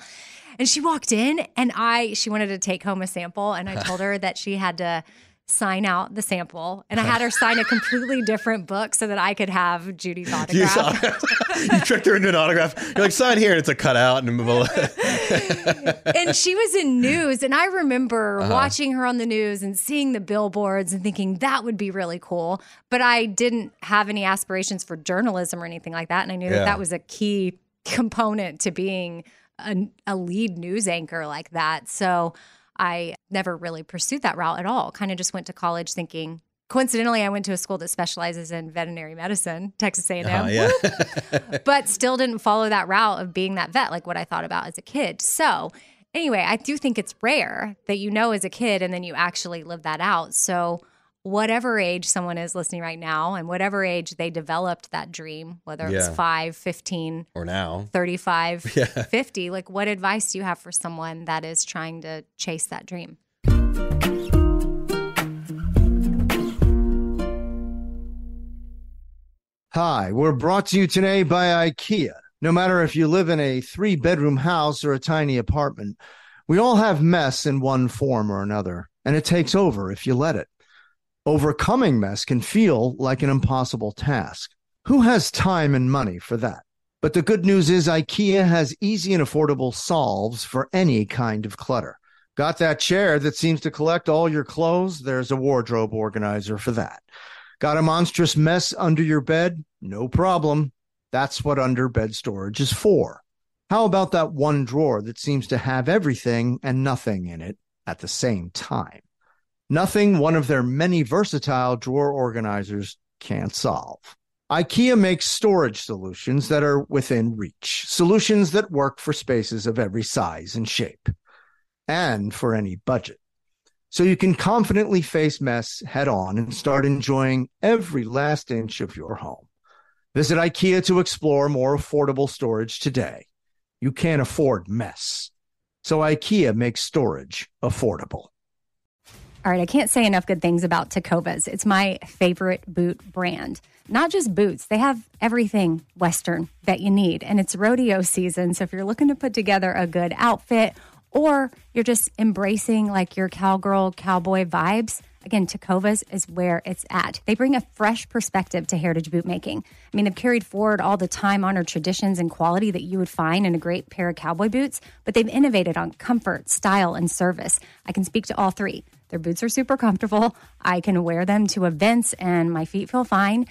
And she walked in and I she wanted to take home a sample. And I told her that she had to sign out the sample. And I had her sign a completely different book so that I could have Judy's You, autograph. you tricked her into an autograph. You're like, sign here, and it's a cutout and and she was in news and i remember Uh-huh. watching her on the news and seeing the billboards and thinking that would be really cool but i didn't have any aspirations for journalism or anything like that and i knew Yeah. that that was a key component to being a, a lead news anchor like that so i never really pursued that route at all kind of just went to college thinking coincidentally i went to a school that specializes in veterinary medicine texas a&m Uh, yeah. but still didn't follow that route of being that vet like what I thought about as a kid. So, anyway, I do think it's rare that you know as a kid and then you actually live that out. So, whatever age someone is listening right now and whatever age they developed that dream, whether it was 5, 15, or now. 35, Yeah. 50, like what advice do you have for someone that is trying to chase that dream? Hi, we're brought to you today by IKEA. No matter if you live in a three bedroom house or a tiny apartment, we all have mess in one form or another, and it takes over if you let it. Overcoming mess can feel like an impossible task. Who has time and money for that? But the good news is IKEA has easy and affordable solves for any kind of clutter. Got that chair that seems to collect all your clothes? There's a wardrobe organizer for that. Got a monstrous mess under your bed? No problem. That's what under bed storage is for. How about that one drawer that seems to have everything and nothing in it at the same time? Nothing one of their many versatile drawer organizers can't solve. IKEA makes storage solutions that are within reach, solutions that work for spaces of every size and shape, and for any budget so you can confidently face mess head on and start enjoying every last inch of your home. Visit IKEA to explore more affordable storage today. You can't afford mess. So IKEA makes storage affordable. All right, I can't say enough good things about Tecovas. It's my favorite boot brand. Not just boots, they have everything Western that you need. And it's rodeo season. So if you're looking to put together a good outfit or you're just embracing like your cowgirl, cowboy vibes, again, Tecovas is where it's at. They bring a fresh perspective to heritage boot making. I mean, they've carried forward all the time honored traditions and quality that you would find in a great pair of cowboy boots, but they've innovated on comfort, style, and service. I can speak to all three. Their boots are super comfortable. I can wear them to events and my feet feel fine.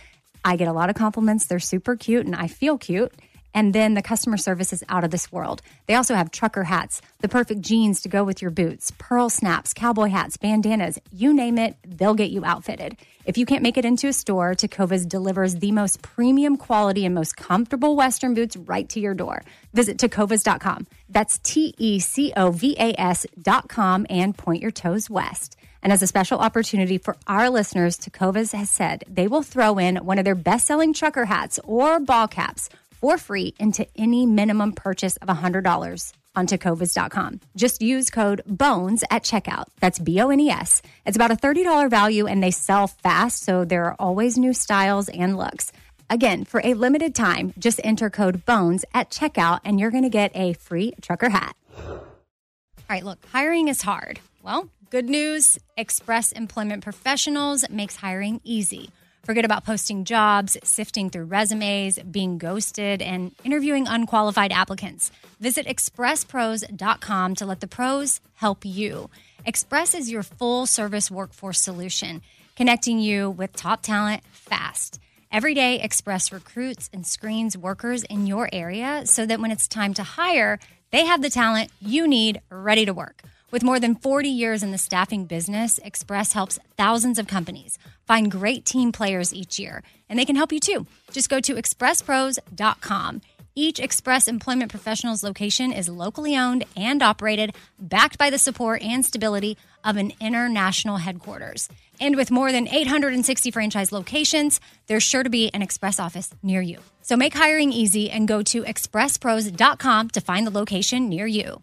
I get a lot of compliments. They're super cute and I feel cute. And then the customer service is out of this world. They also have trucker hats, the perfect jeans to go with your boots, pearl snaps, cowboy hats, bandanas, you name it, they'll get you outfitted. If you can't make it into a store, Tecovas delivers the most premium quality and most comfortable Western boots right to your door. Visit tecovas.com. That's T E C O V A S.com and point your toes west. And as a special opportunity for our listeners, Tecovas has said they will throw in one of their best selling trucker hats or ball caps for free into any minimum purchase of $100 on tecovas.com. Just use code BONES at checkout. That's B O N E S. It's about a $30 value and they sell fast, so there are always new styles and looks. Again, for a limited time, just enter code BONES at checkout and you're going to get a free trucker hat. All right, look, hiring is hard. Well, good news Express Employment Professionals makes hiring easy. Forget about posting jobs, sifting through resumes, being ghosted, and interviewing unqualified applicants. Visit expresspros.com to let the pros help you. Express is your full service workforce solution, connecting you with top talent fast. Every day, Express recruits and screens workers in your area so that when it's time to hire, they have the talent you need ready to work. With more than 40 years in the staffing business, Express helps thousands of companies find great team players each year, and they can help you too. Just go to expresspros.com. Each Express Employment Professionals location is locally owned and operated, backed by the support and stability of an international headquarters. And with more than 860 franchise locations, there's sure to be an Express office near you. So make hiring easy and go to expresspros.com to find the location near you.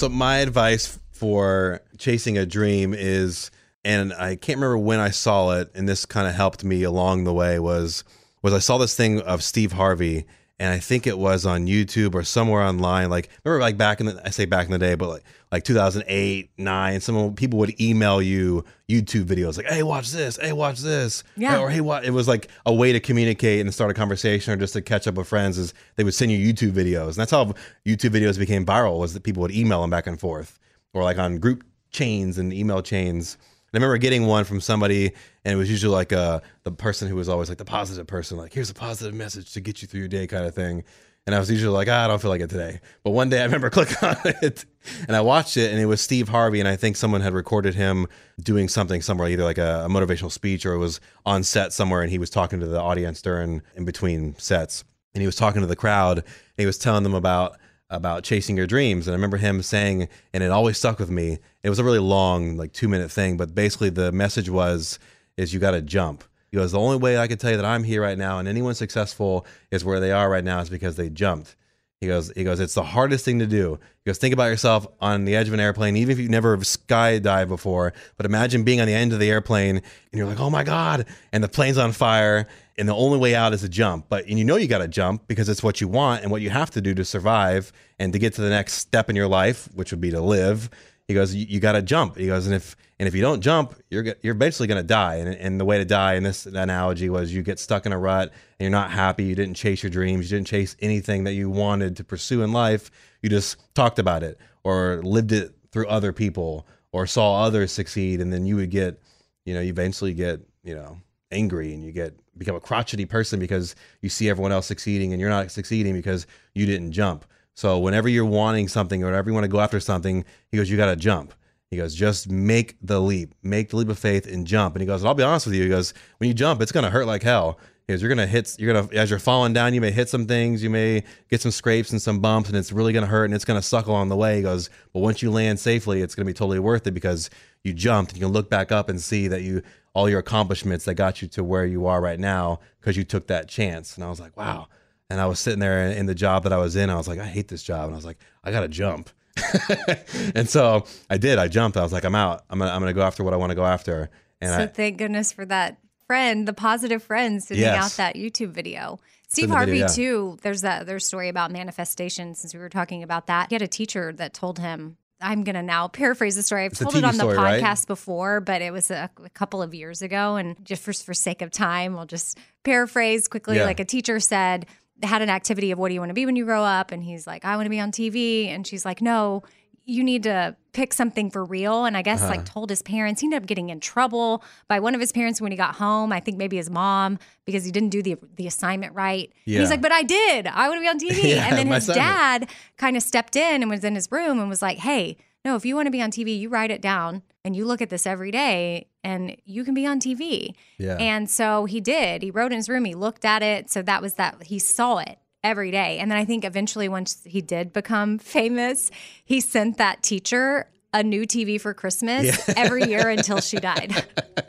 So my advice for chasing a dream is, and I can't remember when I saw it, and this kind of helped me along the way was was I saw this thing of Steve Harvey, and I think it was on YouTube or somewhere online. Like remember, like back in the I say back in the day, but like like 2008, nine, some people would email you YouTube videos like, "Hey, watch this. Hey, watch this." Yeah. Or hey, what? It was like a way to communicate and start a conversation or just to catch up with friends. Is they would send you YouTube videos, and that's how YouTube videos became viral. Was that people would email them back and forth, or like on group chains and email chains. I remember getting one from somebody, and it was usually like uh, the person who was always like the positive person, like here's a positive message to get you through your day, kind of thing. And I was usually like, ah, I don't feel like it today. But one day I remember clicking on it, and I watched it, and it was Steve Harvey, and I think someone had recorded him doing something somewhere, either like a, a motivational speech or it was on set somewhere, and he was talking to the audience during in between sets, and he was talking to the crowd, and he was telling them about about chasing your dreams. And I remember him saying, and it always stuck with me. It was a really long, like two minute thing, but basically the message was, is you got to jump. He goes, the only way I can tell you that I'm here right now and anyone successful is where they are right now is because they jumped. He goes, he goes, it's the hardest thing to do. He goes, think about yourself on the edge of an airplane, even if you've never skydived before. But imagine being on the end of the airplane and you're like, oh my God, and the plane's on fire, and the only way out is to jump. But and you know you got to jump because it's what you want and what you have to do to survive and to get to the next step in your life, which would be to live. He goes, you, you got to jump. He goes, and if and if you don't jump, you're you're basically going to die. And, and the way to die in this analogy was you get stuck in a rut and you're not happy. You didn't chase your dreams. You didn't chase anything that you wanted to pursue in life. You just talked about it or lived it through other people or saw others succeed, and then you would get, you know, you eventually get, you know, angry and you get become a crotchety person because you see everyone else succeeding and you're not succeeding because you didn't jump. So whenever you're wanting something or whenever you want to go after something, he goes, you got to jump. He goes, just make the leap, make the leap of faith and jump. And he goes, I'll be honest with you. He goes, when you jump, it's going to hurt like hell. You're to hit, you're to, as you're falling down, you may hit some things, you may get some scrapes and some bumps, and it's really to hurt and it's to suck along the way. He goes, but once you land safely, it's to be totally worth it because you jumped and you can look back up and see that you, all your accomplishments that got you to where you are right now because you took that chance. And I was like, wow. And I was sitting there in the job that I was in. I was like, I hate this job. And I was like, I got to jump. and so I did. I jumped. I was like, I'm out. I'm gonna, I'm gonna go after what I want to go after. And so I, thank goodness for that friend, the positive friend sending Yes. out that YouTube video. Steve Harvey video, yeah. too. There's that other story about manifestation. Since we were talking about that, he had a teacher that told him. I'm gonna now paraphrase the story. I've It's told it on the story, right? podcast before, but it was a, a couple of years ago. And just for, for sake of time, we'll just paraphrase quickly. Yeah. Like a teacher said, had an activity of what do you want to be when you grow up? And he's like, I want to be on TV. And she's like, No, you need to pick something for real. And I guess Uh-huh. like told his parents. He ended up getting in trouble by one of his parents when he got home. I think maybe his mom because he didn't do the the assignment right. And Yeah. he's like, but I did. I want to be on TV. Yeah, and then his assignment. dad kind of stepped in and was in his room and was like, hey. no, if you want to be on TV, you write it down and you look at this every day and you can be on TV. Yeah. And so he did. He wrote in his room, he looked at it. So that was that he saw it every day. And then I think eventually, once he did become famous, he sent that teacher a new TV for Christmas every year until she died.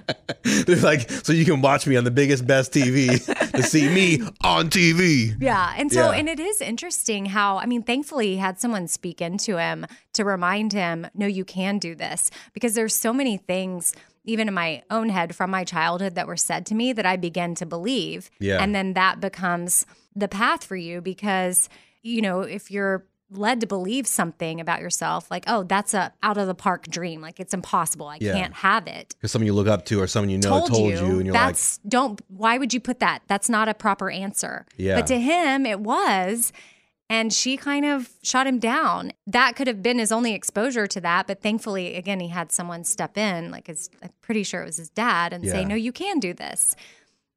They're like, so you can watch me on the biggest, best TV to see me on TV. Yeah. And so, Yeah. and it is interesting how, I mean, thankfully he had someone speak into him to remind him, no, you can do this. Because there's so many things, even in my own head from my childhood, that were said to me that I began to believe. Yeah. And then that becomes the path for you because, you know, if you're led to believe something about yourself like oh that's a out of the park dream like it's impossible i Yeah. can't have it. Because someone you look up to or someone you know told, told, you, you, and you're like, that's don't why would you put that? That's not a proper answer. Yeah. but to him it was and she kind of shot him down. That could have been his only exposure to that but thankfully again he had someone step in like his i'm pretty sure it was his dad and say no you can do this.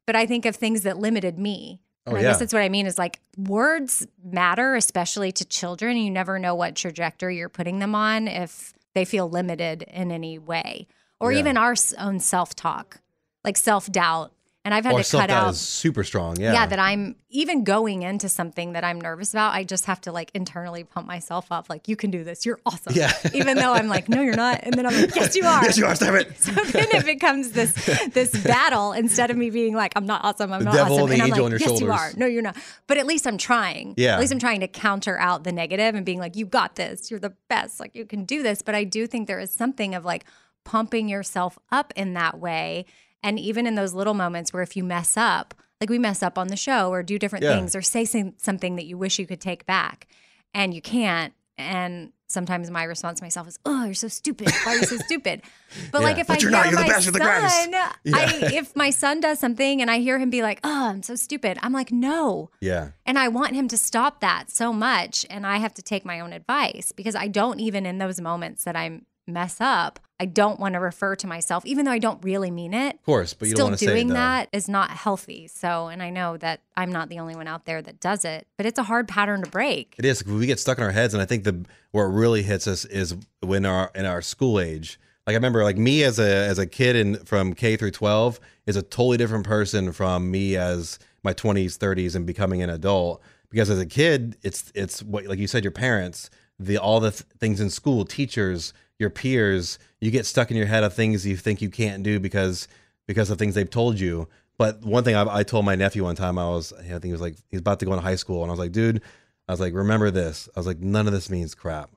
But i think of things that limited me Oh, and Oh, I guess that's what I mean is like words matter, especially to children. You never know what trajectory you're putting them on if they feel limited in any way, or Yeah. even our own self talk, like self doubt. And I've had or to cut out. is super strong. Yeah. yeah, that I'm even going into something that I'm nervous about. I just have to like internally pump myself up, like you can do this. You're awesome. Yeah. even though I'm like, no, you're not, and then I'm like, yes, you are. yes, you are. Stop it. So then it becomes this this battle instead of me being like, I'm not awesome, I'm not devil awesome. and the I'm like, on your yes, you are. No, you're not. But at least I'm trying. Yeah. At least I'm trying to counter out the negative and being like, you got this. You're the best. Like you can do this. But I do think there is something of like pumping yourself up in that way. And even in those little moments where if you mess up, like we mess up on the show or do different Yeah. things or say some- something that you wish you could take back and you can't. And sometimes my response to myself is, "Oh, you're so stupid. Why are you so stupid?" But like if But I you're hear not. My best. You're the greatest. son, I, if my son does something and I hear him be like, "Oh, I'm so stupid," I'm like, "No." Yeah. And I want him to stop that so much. And I have to take my own advice because I don't even in those moments that I mess up, I don't want to refer to myself, even though I don't really mean it. Of course, but you Still don't want to say doing it, that is not healthy. So, and I know that I'm not the only one out there that does it, but it's a hard pattern to break. It is. We get stuck in our heads, and I think the where it really hits us is when our in our school age. Like I remember, like me as a as a kid in from K through twelve is a totally different person from me as my twenties, thirties, and becoming an adult. Because as a kid, it's it's what like you said, your parents, the all the th- things in school, teachers, your peers, you get stuck in your head of things you think you can't do because because of things they've told you. But one thing I, I told my nephew one time, I was I think he was like he's about to go into high school, and I was like, dude, I was like, remember this. I was like, none of this means crap.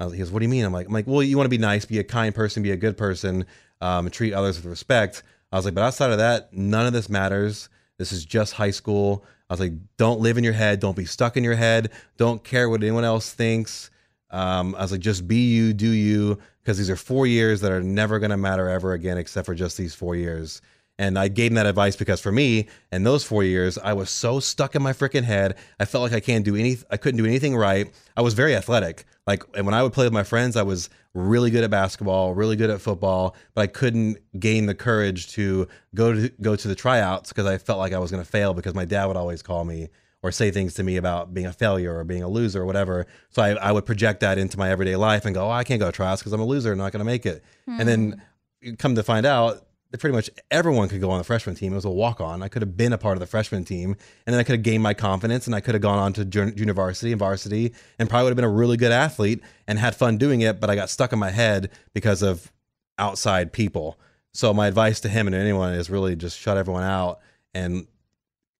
I was, he goes, what do you mean? I'm like, I'm like, well, you want to be nice, be a kind person, be a good person, um, treat others with respect. I was like, but outside of that, none of this matters. This is just high school. I was like, don't live in your head. Don't be stuck in your head. Don't care what anyone else thinks. Um, I was like, just be you, do you, because these are four years that are never going to matter ever again, except for just these four years. And I gave him that advice because for me, in those four years, I was so stuck in my freaking head. I felt like I can't do any, I couldn't do anything right. I was very athletic. Like, and when I would play with my friends, I was really good at basketball, really good at football, but I couldn't gain the courage to go to go to the tryouts because I felt like I was going to fail because my dad would always call me or say things to me about being a failure or being a loser or whatever. So I, I would project that into my everyday life and go, oh, I can't go to tryouts because I'm a loser, and not going to make it. And then hmm. come to find out that pretty much everyone could go on the freshman team. It was a walk on. I could have been a part of the freshman team and then I could have gained my confidence and I could have gone on to junior varsity and varsity and probably would have been a really good athlete and had fun doing it. But I got stuck in my head because of outside people. So my advice to him and anyone is really just shut everyone out and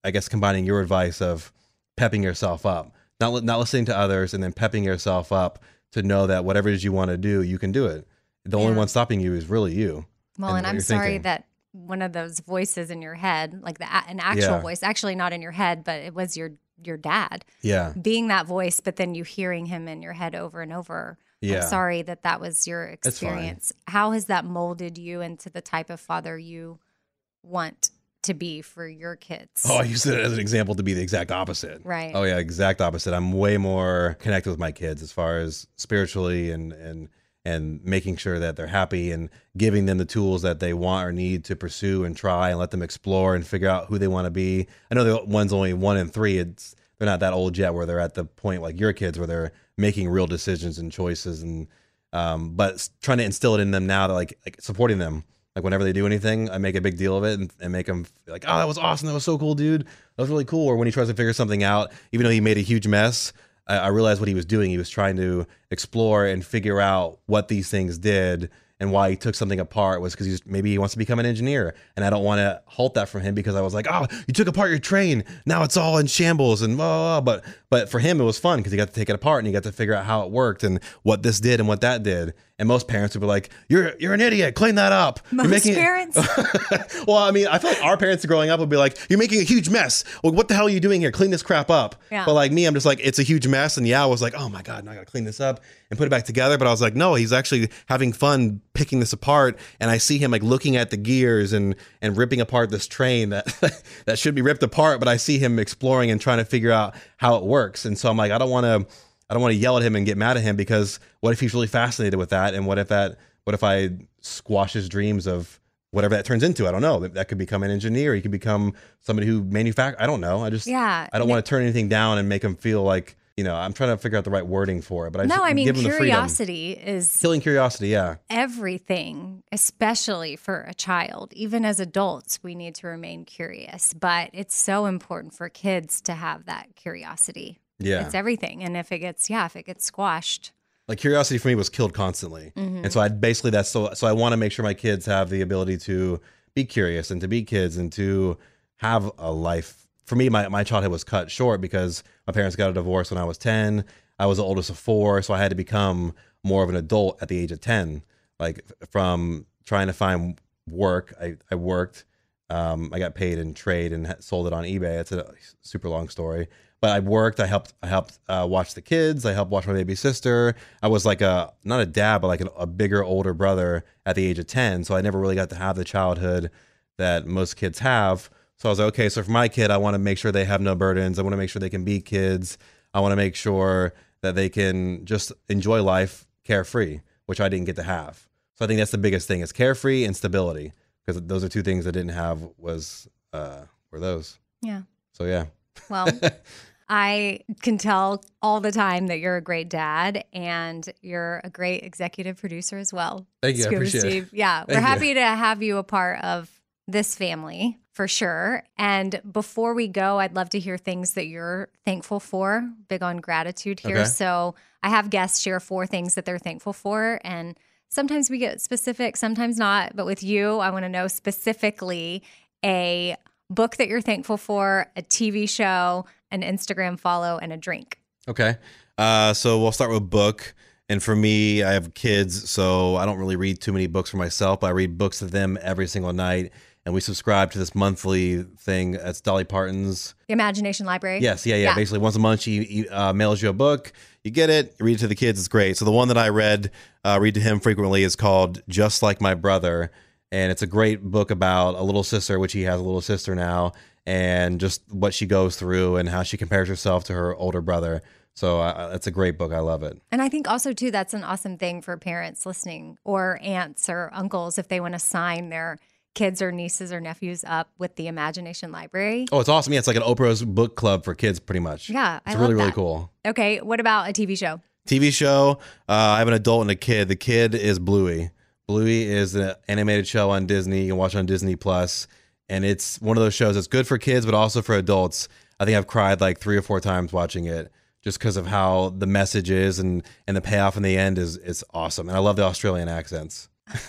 I guess combining your advice of pepping yourself up, not not listening to others, and then pepping yourself up to know that whatever it is you want to do, you can do it. The only one stopping you is really you. Well, and and, I'm sorry thinking. that one of those voices in your head, like the an actual Yeah. voice, actually not in your head, but it was your your dad Yeah, being that voice, but then you hearing him in your head over and over. yeah. I'm sorry that that was your experience. How has that molded you into the type of father you want to be for your kids? Oh, I used it as an example to be the exact opposite. Right. Oh yeah, exact opposite. I'm way more connected with my kids as far as spiritually and and and making sure that they're happy and giving them the tools that they want or need to pursue and try and let them explore and figure out who they want to be. I know the one's only one and three. It's they're not that old yet where they're at the point like your kids where they're making real decisions and choices and Um, but trying to instill it in them now to like, like supporting them. Like whenever they do anything, I make a big deal of it and, and make them like, oh, that was awesome. That was so cool, dude. That was really cool. Or when he tries to figure something out, even though he made a huge mess, I, I realized what he was doing. He was trying to explore and figure out what these things did and why he took something apart was because he's maybe he wants to become an engineer and i don't want to halt that from him because i was like oh you took apart your train now it's all in shambles and blah, blah, blah. but but for him it was fun because he got to take it apart and he got to figure out how it worked and what this did and what that did and most parents would be like you're you're an idiot clean that up you're Most it- parents. well, I mean, I feel like our parents growing up would be like, "You're making a huge mess. Well, what the hell are you doing here? Clean this crap up." Yeah. But like me, I'm just like, it's a huge mess, and yeah, I was like, "Oh my god, now I gotta clean this up and put it back together." But I was like, no, he's actually having fun picking this apart, and I see him like looking at the gears and and ripping apart this train that that should be ripped apart, but I see him exploring and trying to figure out how it works, and so I'm like, I don't want to. I don't want to yell at him and get mad at him because what if he's really fascinated with that? And what if that, what if I squash his dreams of whatever that turns into? I don't know. That, that could become an engineer. He could become somebody who manufacture. I don't know. I just, Yeah. I don't want to turn anything down and make him feel like, you know, I'm trying to figure out the right wording for it. But I no, just I mean give him the freedom. curiosity is Killing curiosity. Yeah. everything, especially for a child. Even as adults, we need to remain curious, but it's so important for kids to have that curiosity. Yeah. It's everything. And if it gets, yeah, if it gets squashed, like curiosity for me was killed constantly. And so i basically that's so so i want to make sure my kids have the ability to be curious and to be kids and to have a life. For me my, my childhood was cut short because my parents got a divorce when i was 10 i was the oldest of four so i had to become more of an adult at the age of 10 like from trying to find work i, I worked um, i got paid in trade and sold it on ebay. It's a super long story but I worked. I helped. I helped uh, watch the kids. I helped watch my baby sister. I was like a not a dad, but like a, a bigger, older brother at the age of ten. So I never really got to have the childhood that most kids have. So I was like, okay, so for my kid, I want to make sure they have no burdens. I want to make sure they can be kids. I want to make sure that they can just enjoy life carefree, which I didn't get to have. So I think that's the biggest thing: is carefree and stability, because those are two things I didn't have. Was uh, were those? yeah. So yeah. Well, I can tell all the time that you're a great dad and you're a great executive producer as well. Thank you. I Scuba appreciate it. Steve. Yeah, we're Thank you. happy to have you a part of this family for sure. And before we go, I'd love to hear things that you're thankful for. Big on gratitude here. Okay. So I have guests share four things that they're thankful for. And sometimes we get specific, sometimes not. But with you, I want to know specifically a book that you're thankful for, a TV show, an Instagram follow, and a drink. Okay. Uh, so we'll start with book. And for me, I have kids, so I don't really read too many books for myself, but I read books to them every single night. And we subscribe to this monthly thing. That's Dolly Parton's. The Imagination Library. Yes, yeah, yeah. Yeah. Basically, once a month, she uh, mails you a book. You get it, you read it to the kids. It's great. So the one that I read, uh, read to him frequently, is called "Just Like My Brother," and it's a great book about a little sister, which he has a little sister now, and just what she goes through and how she compares herself to her older brother. So uh, it's a great book. I love it. And I think also too that's an awesome thing for parents listening or aunts or uncles if they want to sign their kids or nieces or nephews up with the Imagination Library. Oh, it's awesome. Yeah, it's like an Oprah's book club for kids, pretty much. Yeah, I it's love really really cool. Okay, what about a TV show? TV show. Uh, I have an adult and a kid. The kid is Bluey. Bluey is an animated show on Disney. You can watch it on Disney Plus, and it's one of those shows that's good for kids, but also for adults. I think I've cried like three or four times watching it, just because of how the message is and and the payoff in the end is is awesome. And I love the Australian accents.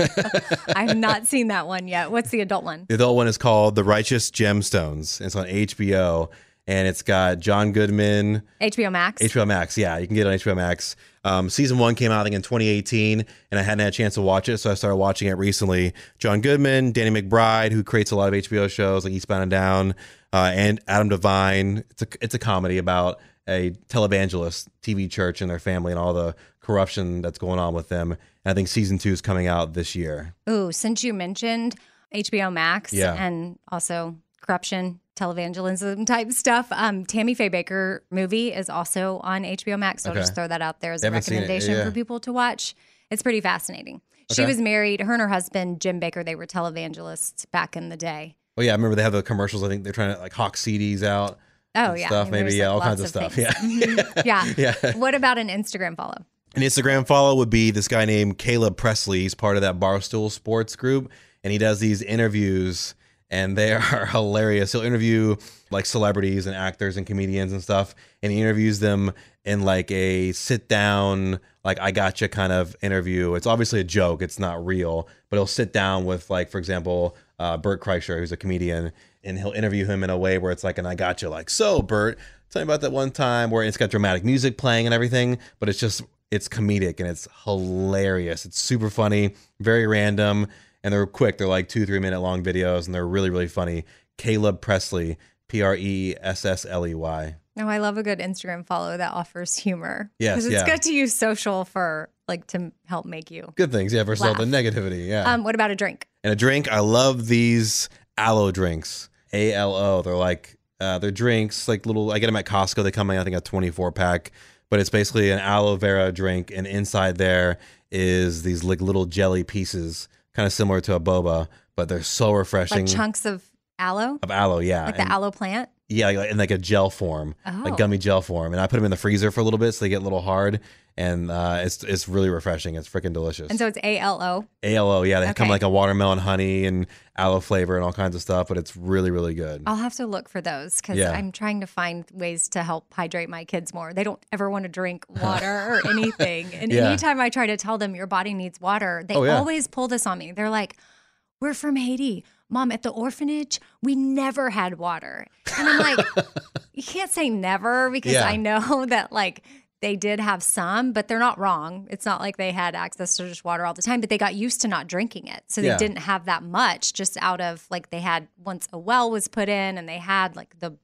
I have not seen that one yet. What's the adult one? The adult one is called The Righteous Gemstones. It's on HBO, and it's got John Goodman. HBO Max. HBO Max, yeah, you can get it on HBO Max. Um, season one came out, I think, in 2018, and I hadn't had a chance to watch it, so I started watching it recently. John Goodman, Danny McBride, who creates a lot of HBO shows like Eastbound and Down, uh, and Adam Devine. It's a it's a comedy about a televangelist TV church and their family and all the corruption that's going on with them. And I think season two is coming out this year. Ooh, since you mentioned HBO Max Yeah. and also corruption, televangelism type stuff, um, Tammy Faye Bakker movie is also on HBO Max. So Okay. I'll just throw that out there as a Haven't seen it. recommendation Yeah. for people to watch. It's pretty fascinating. She was married, her and her husband, Jim Bakker, they were televangelists back in the day. Oh yeah, I remember they have the commercials. I think they're trying to like hawk CDs out. Oh, yeah. stuff maybe yeah, like, all kinds of lots stuff. Yeah, Mhm. yeah. yeah. What about an Instagram follow? An Instagram follow would be this guy named Caleb Pressley. He's part of that Barstool Sports group, and he does these interviews, and they are hilarious. He'll interview like celebrities and actors and comedians and stuff, and he interviews them in like a sit down, like I gotcha kind of interview. It's obviously a joke, it's not real, but he'll sit down with like, for example, uh, Bert Kreischer, who's a comedian, and he'll interview him in a way where it's like an I gotcha, like, so Bert, tell me about that one time where it's got dramatic music playing and everything, but it's just it's comedic and it's hilarious. It's super funny, very random, and they're quick. They're like two, three minute long videos, and they're really, really funny. Caleb Pressley, P R E S S L E Y. No, I love a good Instagram follow that offers humor. Yes, because it's yeah. good to use social for like to help make you. Good things, yeah, versus all the negativity. Yeah. Um, what about a drink? and a drink. I love these aloe drinks. A L O. They're like uh, they're drinks, like little. I get them at Costco. They come in, I think, a 24 pack. But it's basically an aloe vera drink, and inside there is these like little jelly pieces, kind of similar to a boba, but they're so refreshing. Like chunks of aloe, of aloe, yeah, like and- the aloe plant. Yeah, like, in like a gel form, Oh. like gummy gel form, and I put them in the freezer for a little bit so they get a little hard, and uh, it's it's really refreshing. It's freaking delicious. And so it's A L O. ALO, yeah, they come like a watermelon honey and aloe flavor and all kinds of stuff, but it's really really good. I'll have to look for those because Yeah. I'm trying to find ways to help hydrate my kids more. They don't ever want to drink water or anything. And Yeah. anytime I try to tell them your body needs water, they Oh, yeah. always pull this on me. They're like, We're from Haiti. Mom, at the orphanage, we never had water. And I'm like, You can't say never because Yeah. I know that, like, they did have some, but they're not wrong. It's not like they had access to just water all the time, but they got used to not drinking it. So they Yeah. didn't have that much just out of like they had once a well was put in and they had like the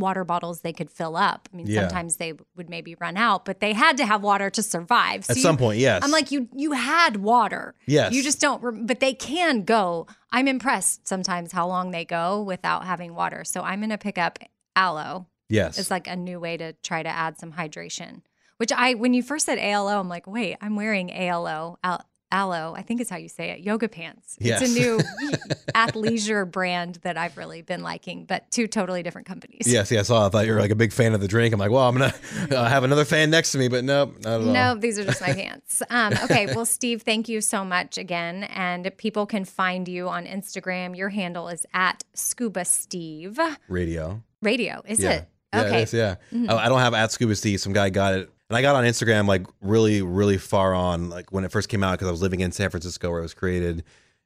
water bottles they could fill up. I mean, Yeah. sometimes they would maybe run out, but they had to have water to survive. So At you- some point, yes. I'm like, you you had water. Yes. You just don't, rem- but they can go. I'm impressed sometimes how long they go without having water. So I'm going to pick up aloe. yes, It's like a new way to try to add some hydration. Which I, when you first said ALO, I'm like, wait, I'm wearing ALO, al- aloe. I think is how you say it. Yoga pants. Yes. It's a new athleisure brand that I've really been liking, but two totally different companies. yes, yes. Oh, I thought you were like a big fan of the drink. I'm like, well, I'm gonna uh, have another fan next to me, but nope, not at all. No, these are just my pants. Um, okay, well, Steve, thank you so much again. And people can find you on Instagram. Your handle is at Scuba Steve Radio. Radio. Is yeah. it? Yeah, okay. it is, yeah. Mhm. I, I don't have at Scuba Steve. Some guy got it, and I got on Instagram like really, really far on, like when it first came out because I was living in San Francisco where it was created,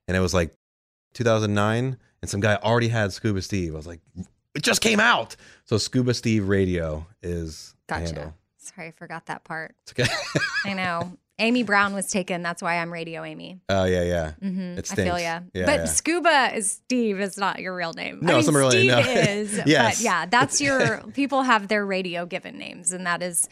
and it was like 2009, and some guy already had Scuba Steve. I was like, it just came out. So Scuba Steve Radio is the Gotcha. handle. Sorry, I forgot that part. It's okay. I know. Amy Brown was taken. That's why I'm Radio Amy. Oh yeah, yeah. hmm It I feel ya. Yeah, but yeah. Scuba is Steve is not your real name. No, I it's mean, not my Steve no. is. Yes. But yeah, that's your people have their radio given names, and that is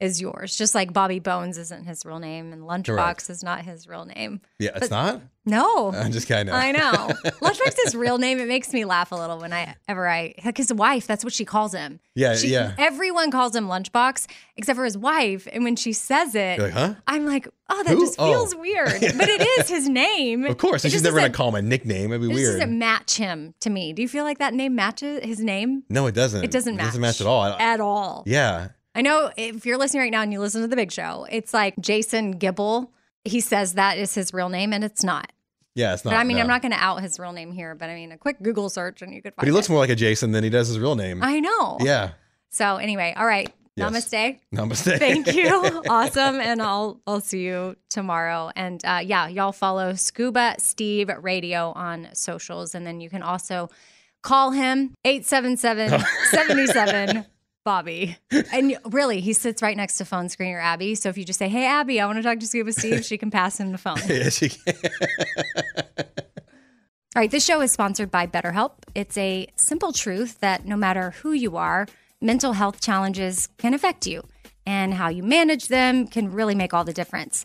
is yours. Just like Bobby Bones isn't his real name, and Lunchbox Correct. is not his real name. Yeah, it's But- not. No. I'm just kidding. I know. Lunchbox is real name. It makes me laugh a little when I ever I like his wife. That's what she calls him. Yeah, She- yeah. Everyone calls him Lunchbox except for his wife. And when she says it, like, huh? I'm like, oh, that Who? just Oh. feels weird. But it is his name. Of course, and she's never gonna call him a nickname. It'd be It weird. doesn't match him to me. Do you feel like that name matches his name? no, it doesn't. It doesn't It match. doesn't match at all. At all. yeah. I know if you're listening right now and you listen to the big show, it's like Jason Gibble. He says that is his real name and it's not. Yeah, it's not. but I mean, no. I'm not going to out his real name here, but I mean, a quick Google search and you could find But he looks it. more like a Jason than he does his real name. I know. yeah. So anyway, all right. Yes. Namaste. Namaste. Thank you. awesome. And I'll I'll see you tomorrow. And uh, yeah, y'all follow Scuba Steve Radio on socials. And then you can also call him 877 77 Bobby. And really, he sits right next to phone screener Abby. So if you just say, Hey Abby, I want to talk to Scuba Steve, she can pass him the phone. yeah, she can. All right, this show is sponsored by BetterHelp. It's a simple truth that no matter who you are, mental health challenges can affect you, and how you manage them can really make all the difference.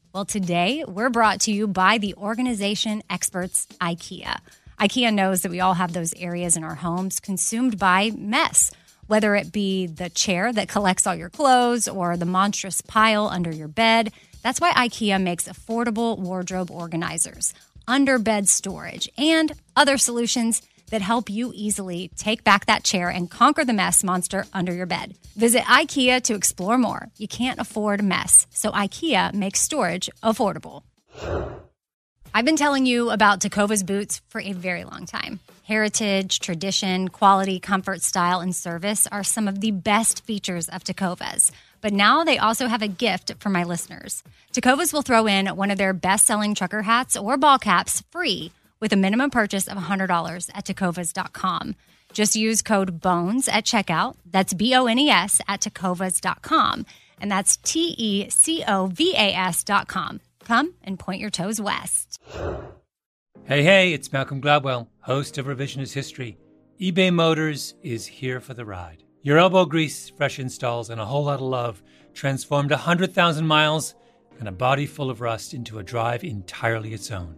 Well, today we're brought to you by the organization experts IKEA. IKEA knows that we all have those areas in our homes consumed by mess, whether it be the chair that collects all your clothes or the monstrous pile under your bed. That's why IKEA makes affordable wardrobe organizers, under bed storage, and other solutions that help you easily take back that chair and conquer the mess monster under your bed. Visit IKEA to explore more. You can't afford mess, so IKEA makes storage affordable. I've been telling you about Tecovas boots for a very long time. Heritage, tradition, quality, comfort, style, and service are some of the best features of Tecovas. But now they also have a gift for my listeners. Tecovas will throw in one of their best selling trucker hats or ball caps free with a minimum purchase of $100 at tecovas.com. Just use code BONES at checkout. That's B O N E S at tecovas.com. And that's T E C O V A S.com. Come and point your toes west. Hey, hey, it's Malcolm Gladwell, host of Revisionist History. eBay Motors is here for the ride. Your elbow grease, fresh installs, and a whole lot of love transformed 100,000 miles and a body full of rust into a drive entirely its own.